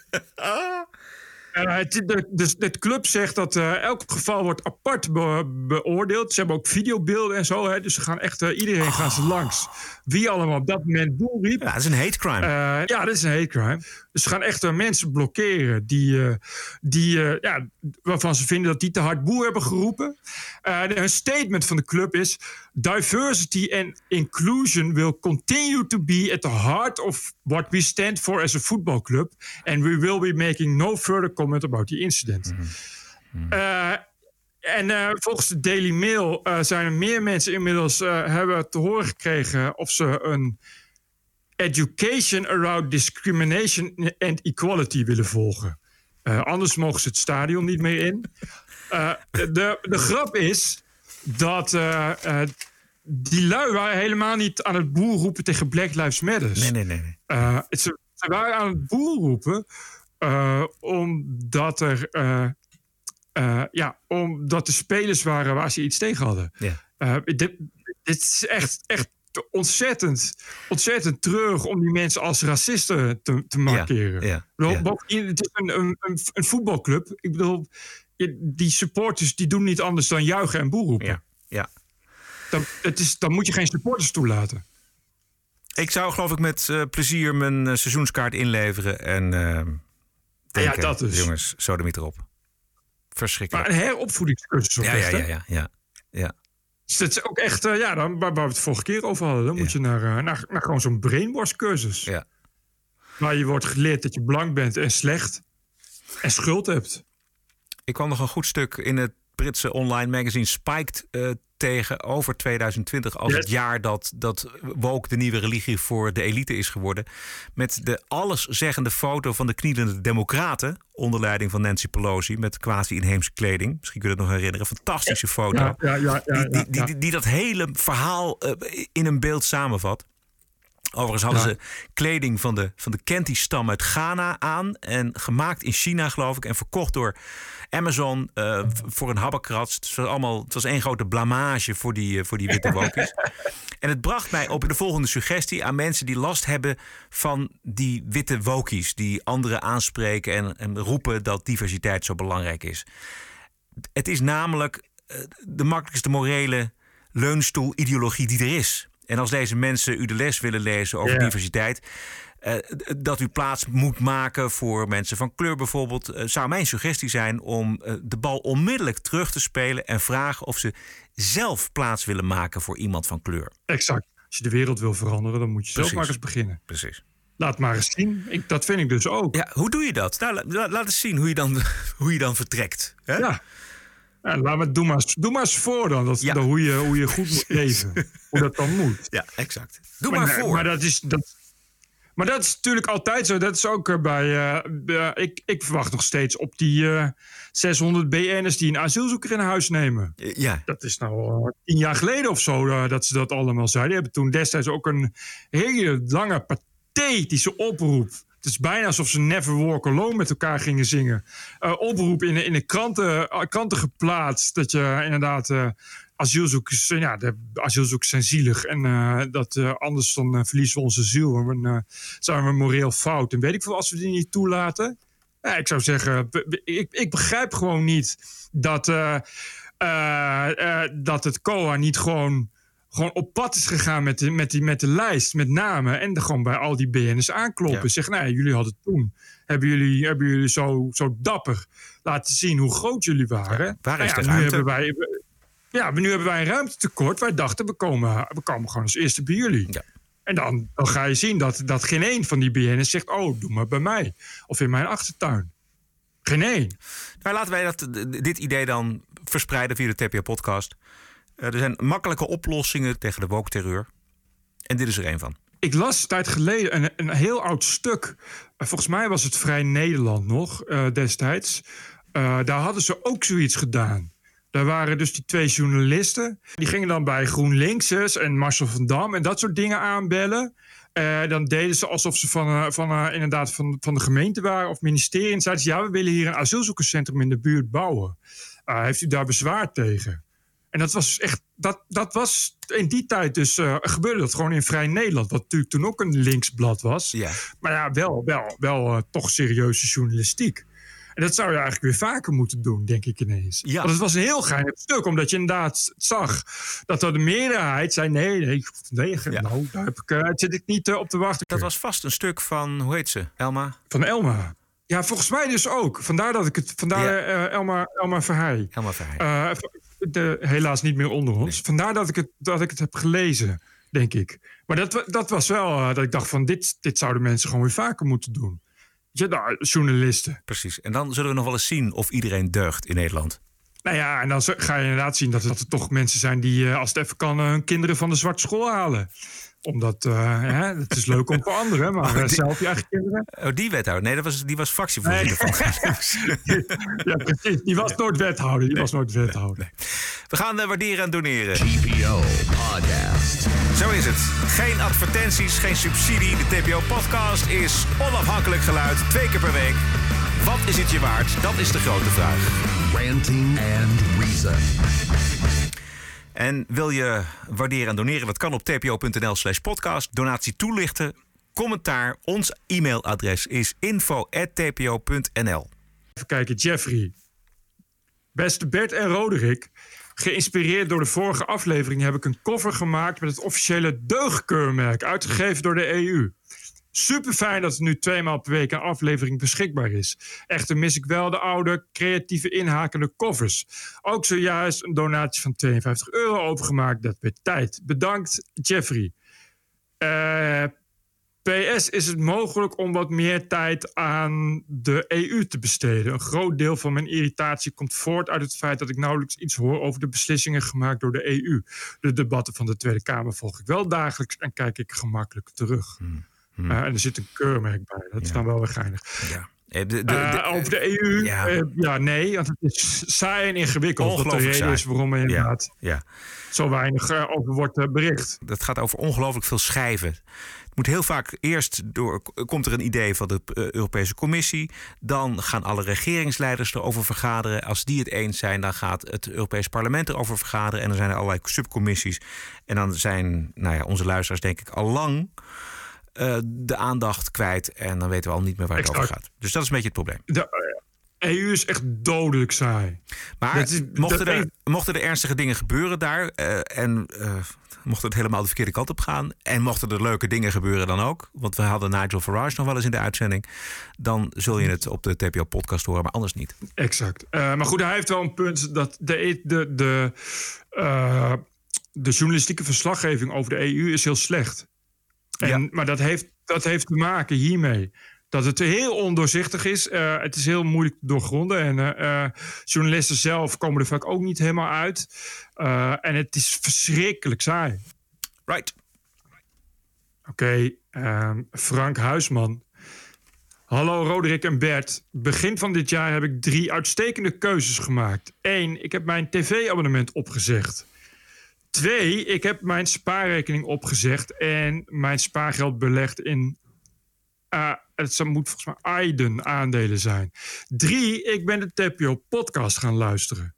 Eh, het, de, dus de club zegt dat elk geval wordt apart be- beoordeeld. Ze hebben ook videobeelden en zo. Hè, dus ze gaan echt, iedereen gaan ze langs. Wie allemaal op dat moment boel riep. Ja, dat is een hate crime. Ja, dat is een hate crime. Dus ze gaan echt eh, mensen blokkeren die, eh, die, eh, ja, waarvan ze vinden dat die te hard boer hebben geroepen. Een statement van de club is: Diversity and inclusion will continue to be at the heart of what we stand for as a football club. And we will be making no further comment about the incident. Eh, en eh, volgens de Daily Mail zijn er meer mensen inmiddels hebben te horen gekregen of ze een education around discrimination and equality willen volgen. Eh, anders mogen ze het stadion niet meer in. Eh, de, de grap is dat eh, die lui waren helemaal niet aan het boer roepen tegen Black Lives Matter. Nee, nee, nee. nee. Ze, ze waren aan het boer roepen omdat er. ja, omdat de spelers waren waar ze iets tegen hadden. Ja. Dit, dit is echt, echt ontzettend, ontzettend treurig om die mensen als racisten te, te markeren. ja, ja. het is een, een, een, voetbalclub. Ik bedoel, die supporters die doen niet anders dan juichen en boer roepen. Ja, ja. Dan, het is, dan moet je geen supporters toelaten. Ik zou geloof ik met eh, plezier mijn eh, seizoenskaart inleveren. En eh denken, dat dus. jongens, sodemiet erop. Verschrikkelijk. Maar een heropvoedingscursus ja, ja, ja, ja, ja, ja. Dus dat is ook echt, eh, ja, dan, waar, we het vorige keer over hadden. Dan moet je naar, eh, naar, naar gewoon zo'n brainwash cursus. Ja. Waar je wordt geleerd dat je blank bent en slecht. En schuld hebt. Ik kwam nog een goed stuk in het Britse online magazine Spiked eh, tegen over 2020 als Yes. het jaar dat, dat woke de nieuwe religie voor de elite is geworden. Met de alleszeggende foto van de knielende democraten onder leiding van Nancy Pelosi met quasi-inheemse kleding. Misschien kun je het nog herinneren. Fantastische foto. Ja, ja, ja, ja, die, die, ja, die, ja. die, die dat hele verhaal eh, in een beeld samenvat. Overigens hadden Ja. ze kleding van de, van de Kenti-stam uit Ghana aan. En gemaakt in China, geloof ik. En verkocht door Amazon eh, voor een habbekrats. Het was, allemaal, het was één grote blamage voor die, eh, voor die witte wokies. en het bracht mij op de volgende suggestie aan mensen die last hebben van die witte wokies. Die anderen aanspreken en, en roepen dat diversiteit zo belangrijk is. Het is namelijk eh, de makkelijkste morele leunstoel-ideologie die er is. En als deze mensen u de les willen lezen over Ja. diversiteit. eh, dat u plaats moet maken voor mensen van kleur bijvoorbeeld. eh, zou mijn suggestie zijn om eh, de bal onmiddellijk terug te spelen. en vragen of ze zelf plaats willen maken voor iemand van kleur. Exact. Als je de wereld wil veranderen, dan moet je zelf maar eens beginnen. Precies. Laat maar eens zien. Ik, dat vind ik dus ook. Ja, hoe doe je dat? Nou, la- la- laat eens zien hoe je dan, hoe je dan vertrekt. Hè? Ja. Ja, laat maar, doe, maar, doe maar eens voor dan. Dat, dat hoe, je, hoe je goed moet leven. hoe dat dan moet. Ja, exact. Doe maar, voor. Maar dat is, dat, maar dat is natuurlijk altijd zo. Dat is ook eh, bij. eh, bij- ik, ik verwacht nog steeds op die eh 600 BN'ers die een asielzoeker in huis nemen. Ja. Dat is nou eh, tien jaar geleden of zo eh, dat ze dat allemaal zeiden. Die hebben toen destijds ook een hele lange pathetische oproep. Het is bijna alsof ze Never Walk Alone met elkaar gingen zingen. Eh, oproep in, in de kranten, eh, kranten geplaatst. Dat je inderdaad eh, asielzoekers, eh, ja, de asielzoekers zijn zielig. En dat anders dan verliezen we onze ziel. En zijn we moreel fout. En weet ik veel, als we die niet toelaten. Ik zou zeggen, ik, ik begrijp gewoon niet dat, dat het COA niet gewoon, gewoon op pad is gegaan met de, met, die, met de lijst, met namen. En er gewoon bij al die BN'ers aankloppen. Ja. Zeggen, nee, jullie hadden het toen. Hebben jullie, hebben jullie zo, zo dapper laten zien hoe groot jullie waren? waar is Nou de ja, nu ruimte? hebben wij, ja, maar nu hebben wij een ruimtetekort. Wij dachten, we komen, we komen gewoon als eerste bij jullie. En dan, dan ga je zien dat, dat geen één van die BN'ers zegt... oh, doe maar bij mij. Of in mijn achtertuin. Geen één. Nou, laten wij dat, dit idee dan verspreiden via de TPO-podcast. Er zijn makkelijke oplossingen tegen de woke-terreur. En dit is er één van. Ik las een tijd geleden een, een heel oud stuk. Eh, Volgens mij was het Vrij Nederland nog eh, destijds. Eh, daar hadden ze ook zoiets gedaan. Daar waren dus die twee journalisten. Die gingen dan bij GroenLinksers en Marcel van Dam en dat soort dingen aanbellen. Eh, dan deden ze alsof ze van, eh, van, eh, inderdaad van, van de gemeente waren of ministerie. En zeiden ze, ja, we willen hier een asielzoekerscentrum in de buurt bouwen. Eh, heeft u daar bezwaar tegen? En dat was echt, dat, dat was in die tijd dus, eh, gebeurde dat gewoon in Vrij Nederland. Wat natuurlijk toen ook een linksblad was. Ja. Maar ja, wel, wel, wel eh, toch serieuze journalistiek. En dat zou je eigenlijk weer vaker moeten doen, denk ik ineens. Ja. Want het was een heel geinig stuk, omdat je inderdaad zag dat de meerderheid zei: nee, nee, nee nou, daar heb ik, eh, zit ik niet op te wachten. Dat was vast een stuk van, hoe heet ze? Elma? Van Elma. Ja, volgens mij dus ook. Vandaar dat ik het. Vandaar Elma, Elma Verheij. Elma Verheij. De, helaas niet meer onder ons. Vandaar dat ik, het, dat ik het heb gelezen, denk ik. Maar dat, dat was wel eh, dat ik dacht van dit, dit zouden mensen gewoon weer vaker moeten doen. Ja, nou, journalisten. Precies. En dan zullen we nog wel eens zien of iedereen deugt in Nederland. Nou ja, en dan ga je inderdaad zien dat, het- dat er toch mensen zijn die, eh, als het even kan, eh, hun kinderen van de zwarte school halen. Omdat, eh, hè, het is leuk om voor anderen, maar Oh, eh, die- zelf je eigen kinderen. Oh, die wethouder. Nee, dat was, die was fractievoorzitter van. ja, precies. Die was nooit wethouder. Die was nooit wethouder. We gaan eh, waarderen en doneren. TPO Podcast. Zo is het. Geen advertenties, geen subsidie. De TPO Podcast is onafhankelijk geluid. Twee keer per week. Wat is het je waard? Dat is de grote vraag. Ranting and Reason. En wil je waarderen en doneren? Dat kan op tpo.nl slash podcast. Donatie toelichten, commentaar. Ons e-mailadres is info.tpo.nl. Even kijken, Jeffrey. Beste Bert en Roderick. Geïnspireerd door de vorige aflevering heb ik een cover gemaakt met het officiële deugdkeurmerk, uitgegeven door de EU. Super fijn dat er nu tweemaal per week een aflevering beschikbaar is. Echter mis ik wel de oude, creatieve, inhakende covers. Ook zojuist een donatie van 52 euro overgemaakt. Dat werd tijd. Bedankt, Jeffrey. Eh, PS is het mogelijk om wat meer tijd aan de EU te besteden. Een groot deel van mijn irritatie komt voort uit het feit dat ik nauwelijks iets hoor over de beslissingen gemaakt door de EU. De debatten van de Tweede Kamer volg ik wel dagelijks en kijk ik gemakkelijk terug. Hmm. Eh, en er zit een keurmerk bij. Dat is dan wel weer geinig. Ja. Eh, de- de- Eh, over de EU? Ja. Ja. ja, nee, want het is saai en ingewikkeld. De Ongelooflijk reden is waarom er inderdaad Ja. zo weinig over wordt bericht. Dat gaat over ongelooflijk veel schrijven. Het moet heel vaak eerst door, komt er een idee van de Europese Commissie. Dan gaan alle regeringsleiders erover vergaderen. Als die het eens zijn, dan gaat het Europees Parlement erover vergaderen. En dan zijn er allerlei subcommissies. En dan zijn nou ja, onze luisteraars, denk ik, al lang eh, de aandacht kwijt. En dan weten we al niet meer waar het over gaat. Dus dat is een beetje het probleem. De EU is echt dodelijk saai. Maar is- mochten, er, mochten er ernstige dingen gebeuren daar... eh, en eh, mocht het helemaal de verkeerde kant op gaan... en mochten er leuke dingen gebeuren dan ook... want we hadden Nigel Farage nog wel eens in de uitzending... dan zul je het op de TPO-podcast horen, maar anders niet. Exact. Eh, maar goed, hij heeft wel een punt dat de, de, de, eh, de journalistieke verslaggeving over de EU is heel slecht. En, Maar dat heeft, dat heeft te maken hiermee. Dat het heel ondoorzichtig is. Eh, het is heel moeilijk te doorgronden. En eh, eh, journalisten zelf komen er vaak ook niet helemaal uit. En het is verschrikkelijk saai. Right. Oké, ehm, Frank Huisman. Hallo Roderick en Bert. Begin van dit jaar heb ik drie uitstekende keuzes gemaakt. Eén, ik heb mijn tv-abonnement opgezegd. Twee, ik heb mijn spaarrekening opgezegd en mijn spaargeld belegd in. eh, het moet volgens mij Aiden aandelen zijn. Drie, ik ben de TPO-podcast gaan luisteren.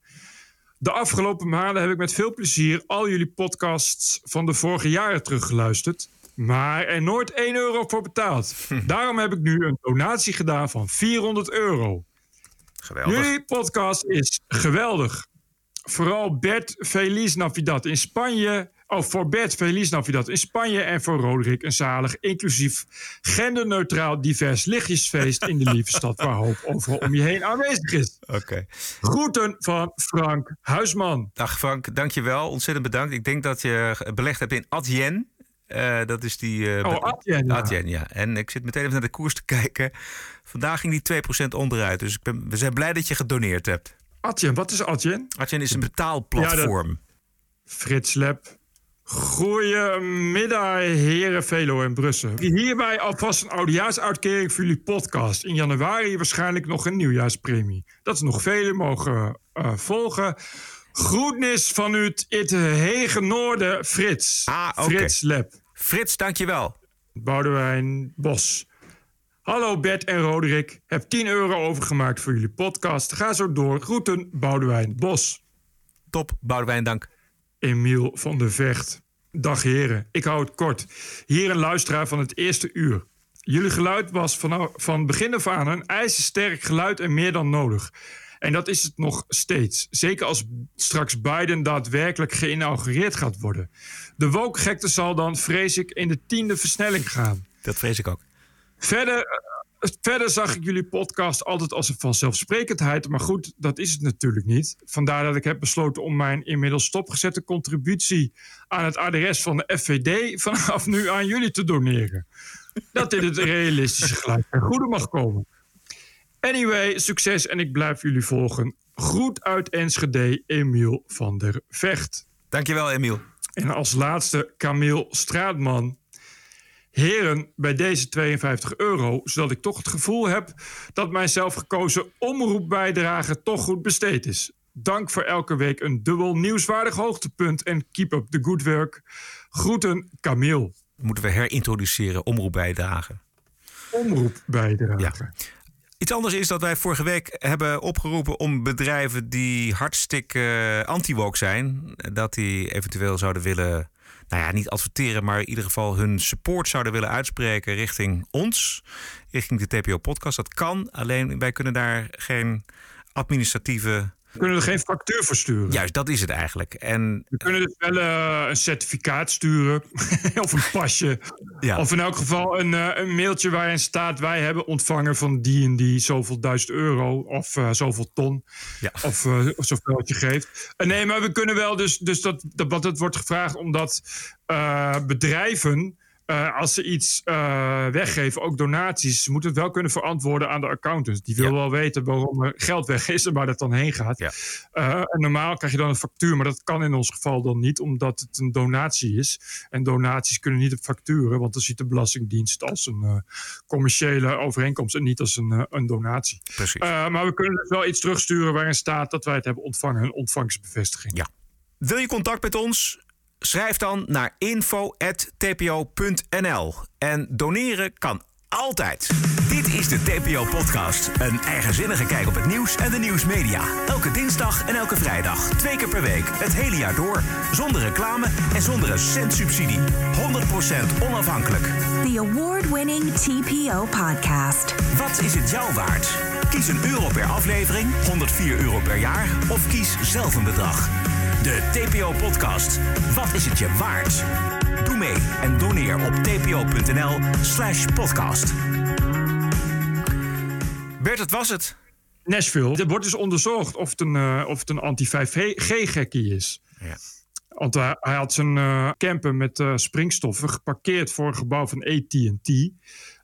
De afgelopen maanden heb ik met veel plezier al jullie podcasts van de vorige jaren teruggeluisterd. Maar er nooit 1 euro voor betaald. Daarom heb ik nu een donatie gedaan van 400 euro. Geweldig. Jullie podcast is geweldig. Vooral Bert Feliz Navidad in Spanje. Oh, voor Bert Feliz Navidad in Spanje. En voor Roderick een zalig, inclusief, genderneutraal, divers lichtjesfeest in de lieve stad waar hoop overal om je heen aanwezig is. Oké. Groeten van Frank Huisman. Dag Frank, dankjewel. Ontzettend bedankt. Ik denk dat je belegd hebt in Adyen. Eh, dat is die... eh, Oh, Adyen, ja. Adyen, ja. En ik zit meteen even naar de koers te kijken. Vandaag ging die 2% onderuit. Dus ik ben, we zijn blij dat je gedoneerd hebt. Adyen, wat is Adyen? Adyen is een betaalplatform. Frits Lep. Goedemiddag, heren Velo en Brussel. Hierbij alvast een oudejaarsuitkering voor jullie podcast. In januari waarschijnlijk nog een nieuwjaarspremie. Dat is nog velen mogen eh, volgen. Groetnis vanuit het hege noorden, Frits. Ah, oké. Frits Lep. Frits, dankjewel. Boudewijn Bos. Hallo Bert en Roderick. Heb 10 euro overgemaakt voor jullie podcast. Ga zo door. Groeten, Boudewijn Bos. Top, Boudewijn, dank. Emiel van der Vecht. Dag heren, ik hou het kort. Hier een luisteraar van het eerste uur. Jullie geluid was van, van begin af aan een ijzersterk geluid en meer dan nodig. En dat is het nog steeds. Zeker als straks Biden daadwerkelijk geïnaugureerd gaat worden. De wokgekte zal dan, vrees ik, in de tiende versnelling gaan. Dat vrees ik ook. Verder, eh, verder zag ik jullie podcast altijd als een vanzelfsprekendheid. Maar goed, dat is het natuurlijk niet. Vandaar dat ik heb besloten om mijn inmiddels stopgezette contributie aan het adres van de FVD vanaf nu aan jullie te doneren. Dat dit het realistische geluid ten goede mag komen. Anyway, succes en ik blijf jullie volgen. Groet uit Enschede, Emiel van der Vecht. Dankjewel, Emiel. En als laatste Camille Straatman. Heren, bij deze 52 euro, zodat ik toch het gevoel heb dat mijn zelfgekozen omroepbijdrage toch goed besteed is. Dank voor elke week een dubbel nieuwswaardig hoogtepunt en keep up the good work. Groeten, Camille. Moeten we herintroduceren, omroepbijdrage. Omroepbijdrage. Iets anders is dat wij vorige week hebben opgeroepen om bedrijven die hartstikke anti-woke zijn, dat die eventueel zouden willen, nou ja, niet adverteren, maar in ieder geval hun support zouden willen uitspreken richting ons, richting de TPO-podcast. Dat kan, alleen wij kunnen daar geen administratieve we kunnen er geen factuur voor sturen. Juist, dat is het eigenlijk. En, we kunnen dus wel uh, een certificaat sturen. of een pasje. Ja. Of in elk geval een, uh, een mailtje waarin staat... wij hebben ontvangen van die en die zoveel duizend euro... of uh, zoveel ton. Ja. Of zoveel wat je geeft. nee, maar we kunnen wel dus... dus dat, dat, wat het wordt gevraagd omdat bedrijven... Uh, als ze iets uh, weggeven, ook donaties, ze moeten het wel kunnen verantwoorden aan de accountants. Die wil ja. wel weten waarom er geld weg is en waar dat dan heen gaat. Ja. Uh, en normaal krijg je dan een factuur, maar dat kan in ons geval dan niet, omdat het een donatie is. En donaties kunnen niet op facturen, want dan ziet de Belastingdienst als een commerciële overeenkomst en niet als een, een donatie. Precies. maar we kunnen dus wel iets terugsturen waarin staat dat wij het hebben ontvangen, een ontvangstbevestiging. Ja. Wil je contact met ons? Schrijf dan naar info.tpo.nl. En doneren kan altijd. Dit is de TPO-podcast. Een eigenzinnige kijk op het nieuws en de nieuwsmedia. Elke dinsdag en elke vrijdag. Twee keer per week. Het hele jaar door. Zonder reclame en zonder een cent subsidie. 100% onafhankelijk. The award-winning TPO-podcast. Wat is het jou waard? Kies een euro per aflevering, 104 euro per jaar... of kies zelf een bedrag. De TPO-podcast. Wat is het je waard? Doe mee en doneer op tpo.nl slash podcast. Bert, het was het. Nashville. Er wordt dus onderzocht of het een, uh, of het een anti-5G-gekkie is. Ja. Want uh, hij had zijn uh, camper met uh, springstoffen geparkeerd voor een gebouw van AT&T.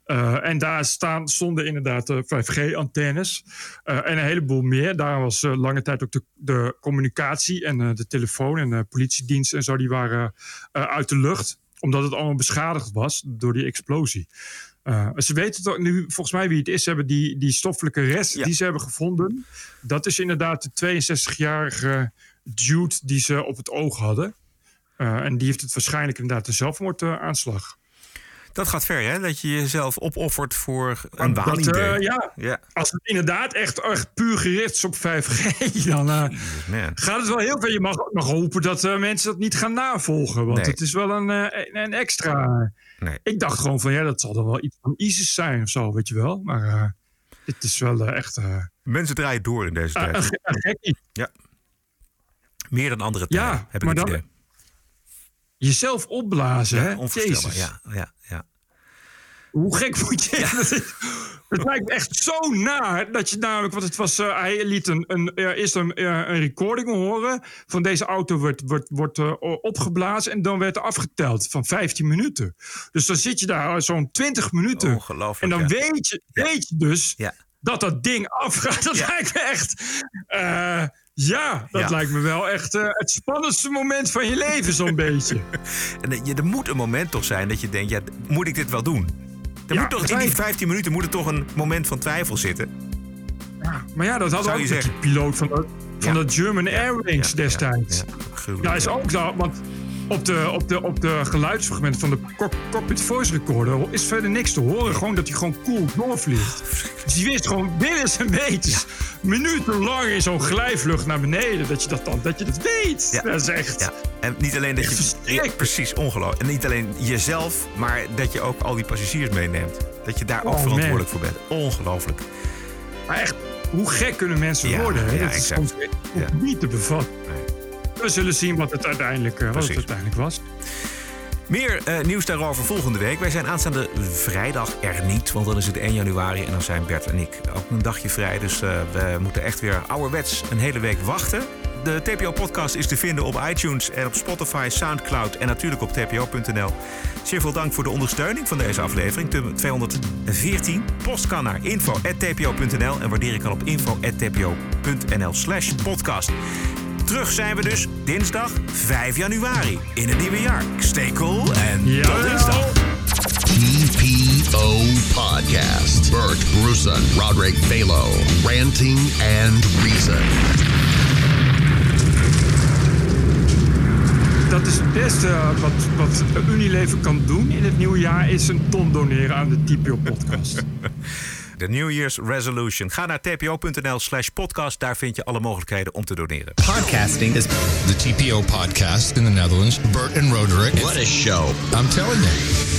Uh, en daar staan, stonden inderdaad uh, 5G-antennes uh, en een heleboel meer. Daar was lange tijd ook de, de communicatie en de telefoon en de politiedienst en zo, die waren uit de lucht. Omdat het allemaal beschadigd was door die explosie. ze weten toch nu volgens mij wie het is. Ze hebben die, die stoffelijke rest ja. die ze hebben gevonden. Dat is inderdaad de 62-jarige dude die ze op het oog hadden. en die heeft het waarschijnlijk inderdaad een zelfmoordaanslag. Dat gaat ver, hè? Dat je jezelf opoffert voor een waanidee. Uh, ja. ja. als het inderdaad echt, echt puur gericht is op 5G... dan uh, gaat het wel heel ver. Je mag, mag hopen dat uh, mensen dat niet gaan navolgen. Want nee. het is wel een, een, een extra... Nee. Ik dacht gewoon van, ja, dat zal dan wel iets van ISIS zijn of zo, weet je wel. Maar het is wel echt... mensen draaien door in deze tijd. Ja. Meer dan andere tijden, ja, heb ik het idee. Jezelf opblazen, ja, hè? Onvoorstelbaar, ja, ja, ja. Hoe gek moet je... Ja. het lijkt echt zo naar dat je namelijk... Want het was, uh, hij liet een, een, uh, eerst een, uh, een recording horen... van deze auto wordt, wordt, wordt opgeblazen... en dan werd er afgeteld van 15 minuten. Dus dan zit je daar zo'n 20 minuten. Ongelooflijk, En dan ja. weet, je, weet je dus Ja. dat dat ding afgaat. Dat lijkt me echt... ja, dat Ja. lijkt me wel echt eh, het spannendste moment van je leven, zo'n beetje. En eh, je- er moet een moment toch zijn dat je denkt, ja, moet ik dit wel doen? Er Ja, moet toch, in die wij- 15 minuten moet er toch een moment van twijfel zitten. Maar ja, dat Zou je ook met die zeggen. piloot van de, van Ja. de German Airwings ja, destijds. ja, Ja, is ook zo. Want op de, op de, op de geluidsfragmenten van de cock- cockpit voice recorder is verder niks te horen. Gewoon dat hij gewoon cool doorvliegt. Dus die wist gewoon binnen zijn meters, minutenlang in zo'n glijvlucht naar beneden, dat je dat, dan, dat, je dat weet. Dat is echt... Ja. En niet alleen dat je. Ja, precies, ongelooflijk. En niet alleen jezelf, maar dat je ook al die passagiers meeneemt. Dat je daar ook Oh, verantwoordelijk man. voor bent. Ongelooflijk. Maar echt, hoe gek kunnen mensen Ja, worden? Hè? ja, dat is exact. soms niet te bevatten. We zullen zien wat het uiteindelijk, eh, wat het Precies. uiteindelijk was. Meer eh, nieuws daarover volgende week. Wij zijn aanstaande vrijdag er niet, want dan is het 1 januari en dan zijn Bert en ik ook een dagje vrij. Dus eh, we moeten echt weer ouderwets een hele week wachten. De TPO-podcast is te vinden op iTunes en op Spotify, Soundcloud en natuurlijk op tpo.nl. Zeer veel dank voor de ondersteuning van deze aflevering, de 214. Post kan naar info.tpo.nl en waarderen kan op info.tpo.nl slash podcast. Terug zijn we dus dinsdag 5 januari in het nieuwe jaar. Stay cool en tot dinsdag. TPO Podcast. Bert Bruson, Roderick Balo, Ranting and Reason. Dat is het beste eh, wat, wat Unilever kan doen in het nieuwe jaar, is een ton doneren aan de TPO-podcast. De New Year's Resolution. Ga naar tpo.nl slash podcast. Daar vind je alle mogelijkheden om te doneren. Podcasting is the TPO podcast in the Netherlands. Bert and Roderick. What a show. I'm telling you.